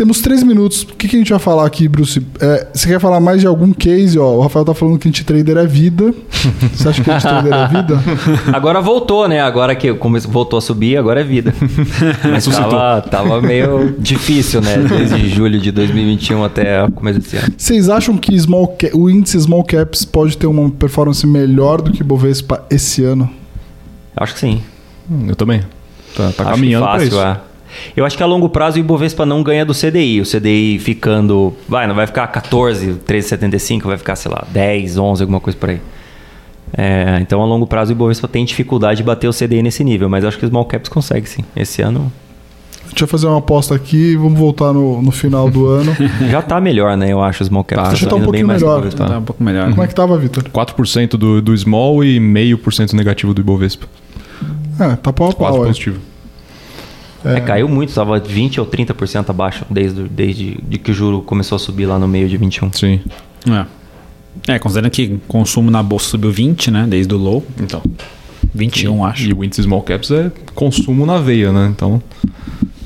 Temos três minutos. O que, que a gente vai falar aqui, Bruce? É, você quer falar mais de algum case? Ó, o Rafael tá falando que int trader é vida. Você acha que int trader é vida? Agora voltou, né? Agora que voltou a subir, agora é vida. Mas tava, tava meio difícil, né? Desde julho de 2021 até o começo desse ano. Vocês acham que small o índice Small Caps pode ter uma performance melhor do que Bovespa esse ano? Acho que sim. Hum, Eu também. Tá, tá caminhando pra fácil, isso. é. Eu acho que a longo prazo o Ibovespa não ganha do CDI. O CDI ficando. Vai, não vai ficar 14, 13,75, vai ficar, sei lá, 10, 11, alguma coisa por aí. É, então, a longo prazo o Ibovespa tem dificuldade de bater o CDI nesse nível, mas eu acho que o Small Caps consegue sim. Esse ano A gente vai fazer uma aposta aqui e vamos voltar no, no final do ano. já tá melhor, né? Eu acho o Small Caps. Tá, já tá um pouquinho melhor. Ibovespa. Tá um pouco melhor. Como é que tava, Vitor? 4% do, do small e 0,5% negativo do Ibovespa. É, tá pau a pau. é. positivo. É, caiu muito, tava 20 ou 30% abaixo desde, desde de que o juro começou a subir lá no meio de 21. Sim. É. É, considerando que consumo na bolsa subiu 20, né? Desde o low. Então. 21, acho. E o índice small caps é consumo na veia, né? Então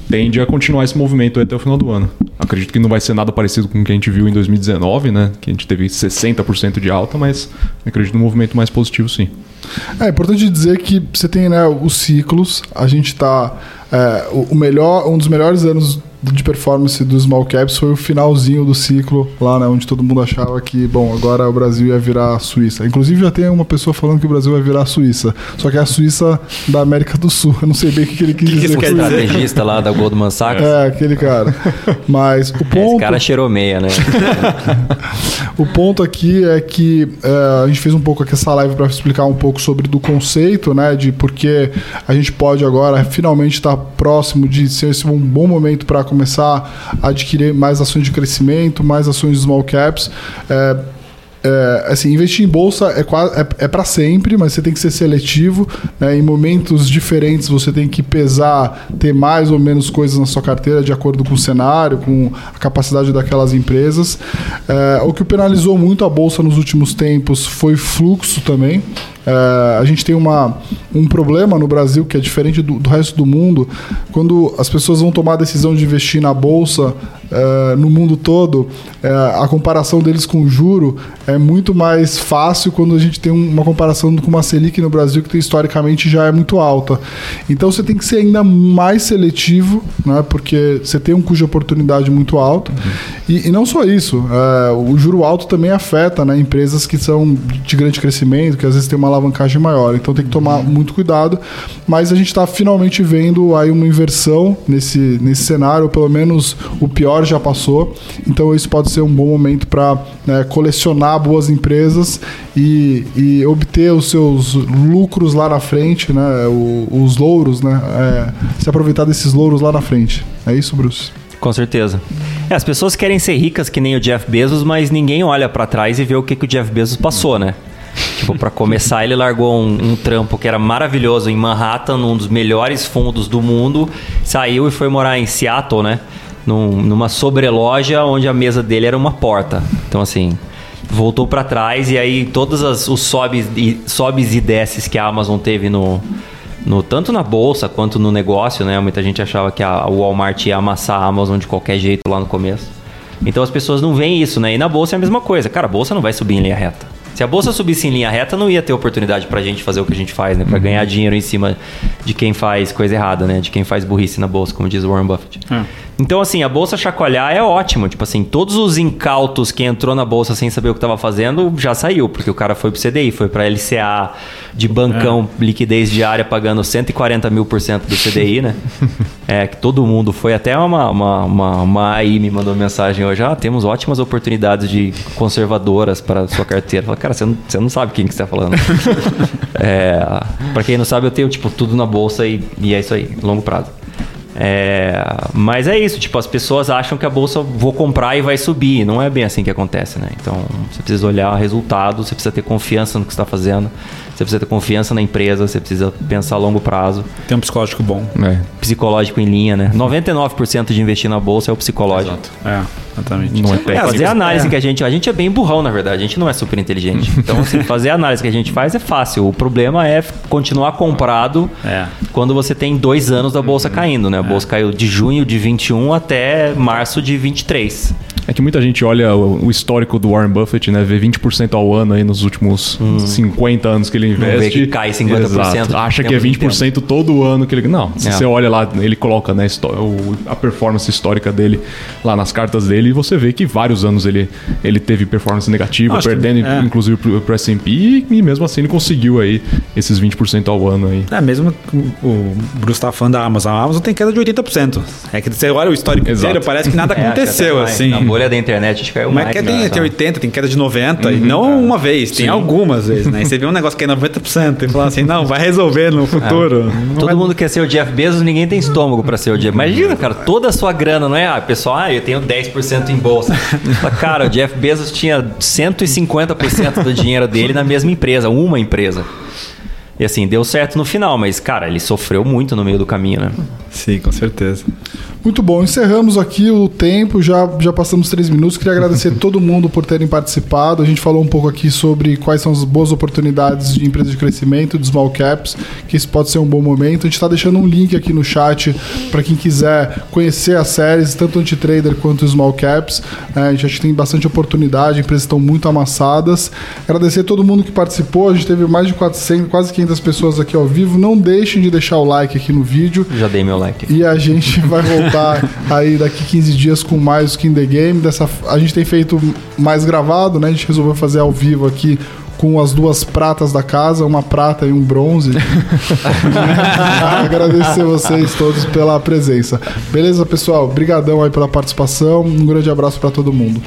tende a continuar esse movimento até o final do ano. Acredito que não vai ser nada parecido com o que a gente viu em 2019, né? Que a gente teve 60% de alta, mas acredito no movimento mais positivo sim. É importante dizer que você tem né, os ciclos. A gente tá. é, o melhor, um dos melhores anos de performance dos small caps foi o finalzinho do ciclo, lá né, onde todo mundo achava que, bom, agora o Brasil ia virar a Suíça. Inclusive já tem uma pessoa falando que o Brasil vai virar a Suíça. Só que é a Suíça da América do Sul. Eu não sei bem o que, que ele quis Que que dizer dizer? Estrategista lá da Goldman Sachs. É, aquele cara. Mas o Esse ponto. cara cheirou meia, né? O ponto aqui é que é, a gente fez um pouco aqui essa live para explicar um pouco sobre do conceito, né, de porque a gente pode agora finalmente estar próximo de ser esse um bom momento para começar a adquirir mais ações de crescimento, mais ações de small caps. É, é, assim, investir em bolsa é, é, é para sempre, mas você tem que ser seletivo. né? Em momentos diferentes você tem que pesar, ter mais ou menos coisas na sua carteira de acordo com o cenário, com a capacidade daquelas empresas. É, o que penalizou muito a bolsa nos últimos tempos foi fluxo também. É, a gente tem uma, um problema no Brasil que é diferente do, do resto do mundo. Quando as pessoas vão tomar a decisão de investir na bolsa é, no mundo todo, é, a comparação deles com o juro é muito mais fácil quando a gente tem um- uma comparação com uma Selic no Brasil que historicamente já é muito alta. Então você tem que ser ainda mais seletivo, né, porque você tem um custo de oportunidade muito alto. E, e não só isso, é, o juro alto também afeta né, empresas que são de grande crescimento, que às vezes tem uma alavancagem maior. Então tem que tomar muito cuidado. Mas a gente está finalmente vendo aí uma inversão nesse, nesse cenário, ou pelo menos o pior já passou. Então isso pode ser um bom momento para colecionar boas empresas e, e obter os seus lucros lá na frente, né, o- os louros, né, é, se aproveitar desses louros lá na frente. É isso, Bruce? Com certeza. É, as pessoas querem ser ricas que nem o Jeff Bezos, mas ninguém olha pra trás e vê o que, que o Jeff Bezos passou, né? Tipo, pra começar, ele largou um, um trampo que era maravilhoso em Manhattan, num dos melhores fundos do mundo, saiu e foi morar em Seattle, né? Num- numa sobreloja onde a mesa dele era uma porta. Então, assim, voltou pra trás e aí todos as- os sobes e, sobes e desces que a Amazon teve no, no- tanto na bolsa quanto no negócio, né? Muita gente achava que a, Walmart ia amassar a Amazon de qualquer jeito lá no começo. Então as pessoas não veem isso, né? E na bolsa é a mesma coisa. Cara, a bolsa não vai subir em linha reta. Se a bolsa subisse em linha reta, não ia ter oportunidade pra gente fazer o que a gente faz, né? Pra ganhar dinheiro em cima de quem faz coisa errada, né? De quem faz burrice na bolsa, como diz o Warren Buffett. Então, assim, a bolsa chacoalhar é ótimo. Tipo assim, todos os incautos que entrou na bolsa sem saber o que estava fazendo já saiu, porque o cara foi pro CDI, foi pra LCA de bancão, liquidez diária, pagando 140 mil por cento do CDI, né? É, que todo mundo foi. Até uma, uma, uma, uma AI me mandou mensagem hoje: ah, temos ótimas oportunidades de conservadoras para sua carteira. Falei, cara, você não, você não sabe quem que você está falando. é, para quem não sabe, eu tenho tipo tudo na bolsa e, e é isso aí, longo prazo. É, mas é isso, tipo, as pessoas acham que a bolsa vou comprar e vai subir. Não é bem assim que acontece, né? Então você precisa olhar o resultado, você precisa ter confiança no que está fazendo. Você precisa ter confiança na empresa, você precisa pensar a longo prazo. Tem um psicológico bom. É. Psicológico em linha, né? 99% de investir na bolsa é o psicológico. É, exatamente. Não é É, técnico. fazer a análise É. que a gente. A gente é bem burrão, na verdade. A gente não é super inteligente. Então, assim, fazer a análise que a gente faz é fácil. O problema é continuar comprado É. quando você tem dois anos da bolsa caindo, né? A bolsa caiu de junho de 21 até março de 23. É que muita gente olha o o histórico do Warren Buffett, né? Vê 20% ao ano aí nos últimos 50 anos que ele Não vê investe. que cai 50% Exato. Acha que é tempo em 20% todo ano que ele. Não, se É. você olha lá, ele coloca né, o- a performance histórica dele lá nas cartas dele e você vê que vários anos ele, ele teve performance negativa, Acho que- perdendo é. inclusive pro, pro SP e, mesmo assim ele conseguiu aí esses 20% ao ano aí. É, mesmo que o o Bruce tá falando da Amazon. A Amazon tem queda de 80%. É que você olha o histórico Exato. inteiro, parece que nada É, que aconteceu, mais. assim. Bolha da internet acho que caiu Mas mais. que né? tem, tem 80, tem queda de 90, e não uma vez, tem Sim. algumas vezes, né? E você vê um negócio que é 90% e fala assim, não, vai resolver no futuro. Não Todo vai- mundo quer ser o Jeff Bezos, ninguém tem estômago pra ser o Jeff. Imagina, cara, toda a sua grana, não é? Ah, pessoal, ah, eu tenho 10% em bolsa. Cara, o Jeff Bezos tinha 150% do dinheiro dele na mesma empresa, uma empresa. E assim, deu certo no final, mas, cara, ele sofreu muito no meio do caminho, né? Sim, com certeza. Muito bom, encerramos aqui o tempo, já, já passamos três minutos. Queria agradecer a todo mundo por terem participado. A gente falou um pouco aqui sobre quais são as boas oportunidades de empresas de crescimento, de small caps, que isso pode ser um bom momento. A gente está deixando um link aqui no chat para quem quiser conhecer as séries, tanto anti-trader quanto small caps. É, a gente acha que tem bastante oportunidade, empresas estão muito amassadas. Agradecer a todo mundo que participou, a gente teve mais de 400, quase 500 pessoas aqui ao vivo. Não deixem de deixar o like aqui no vídeo. Já dei meu like. E a gente vai voltar aí daqui 15 dias com mais Skin the Game. Dessa, a gente tem feito mais gravado, né? A gente resolveu fazer ao vivo aqui com as duas pratas da casa, uma prata e um bronze. Agradecer vocês todos pela presença. Beleza, pessoal? Obrigadão aí pela participação. Um grande abraço para todo mundo.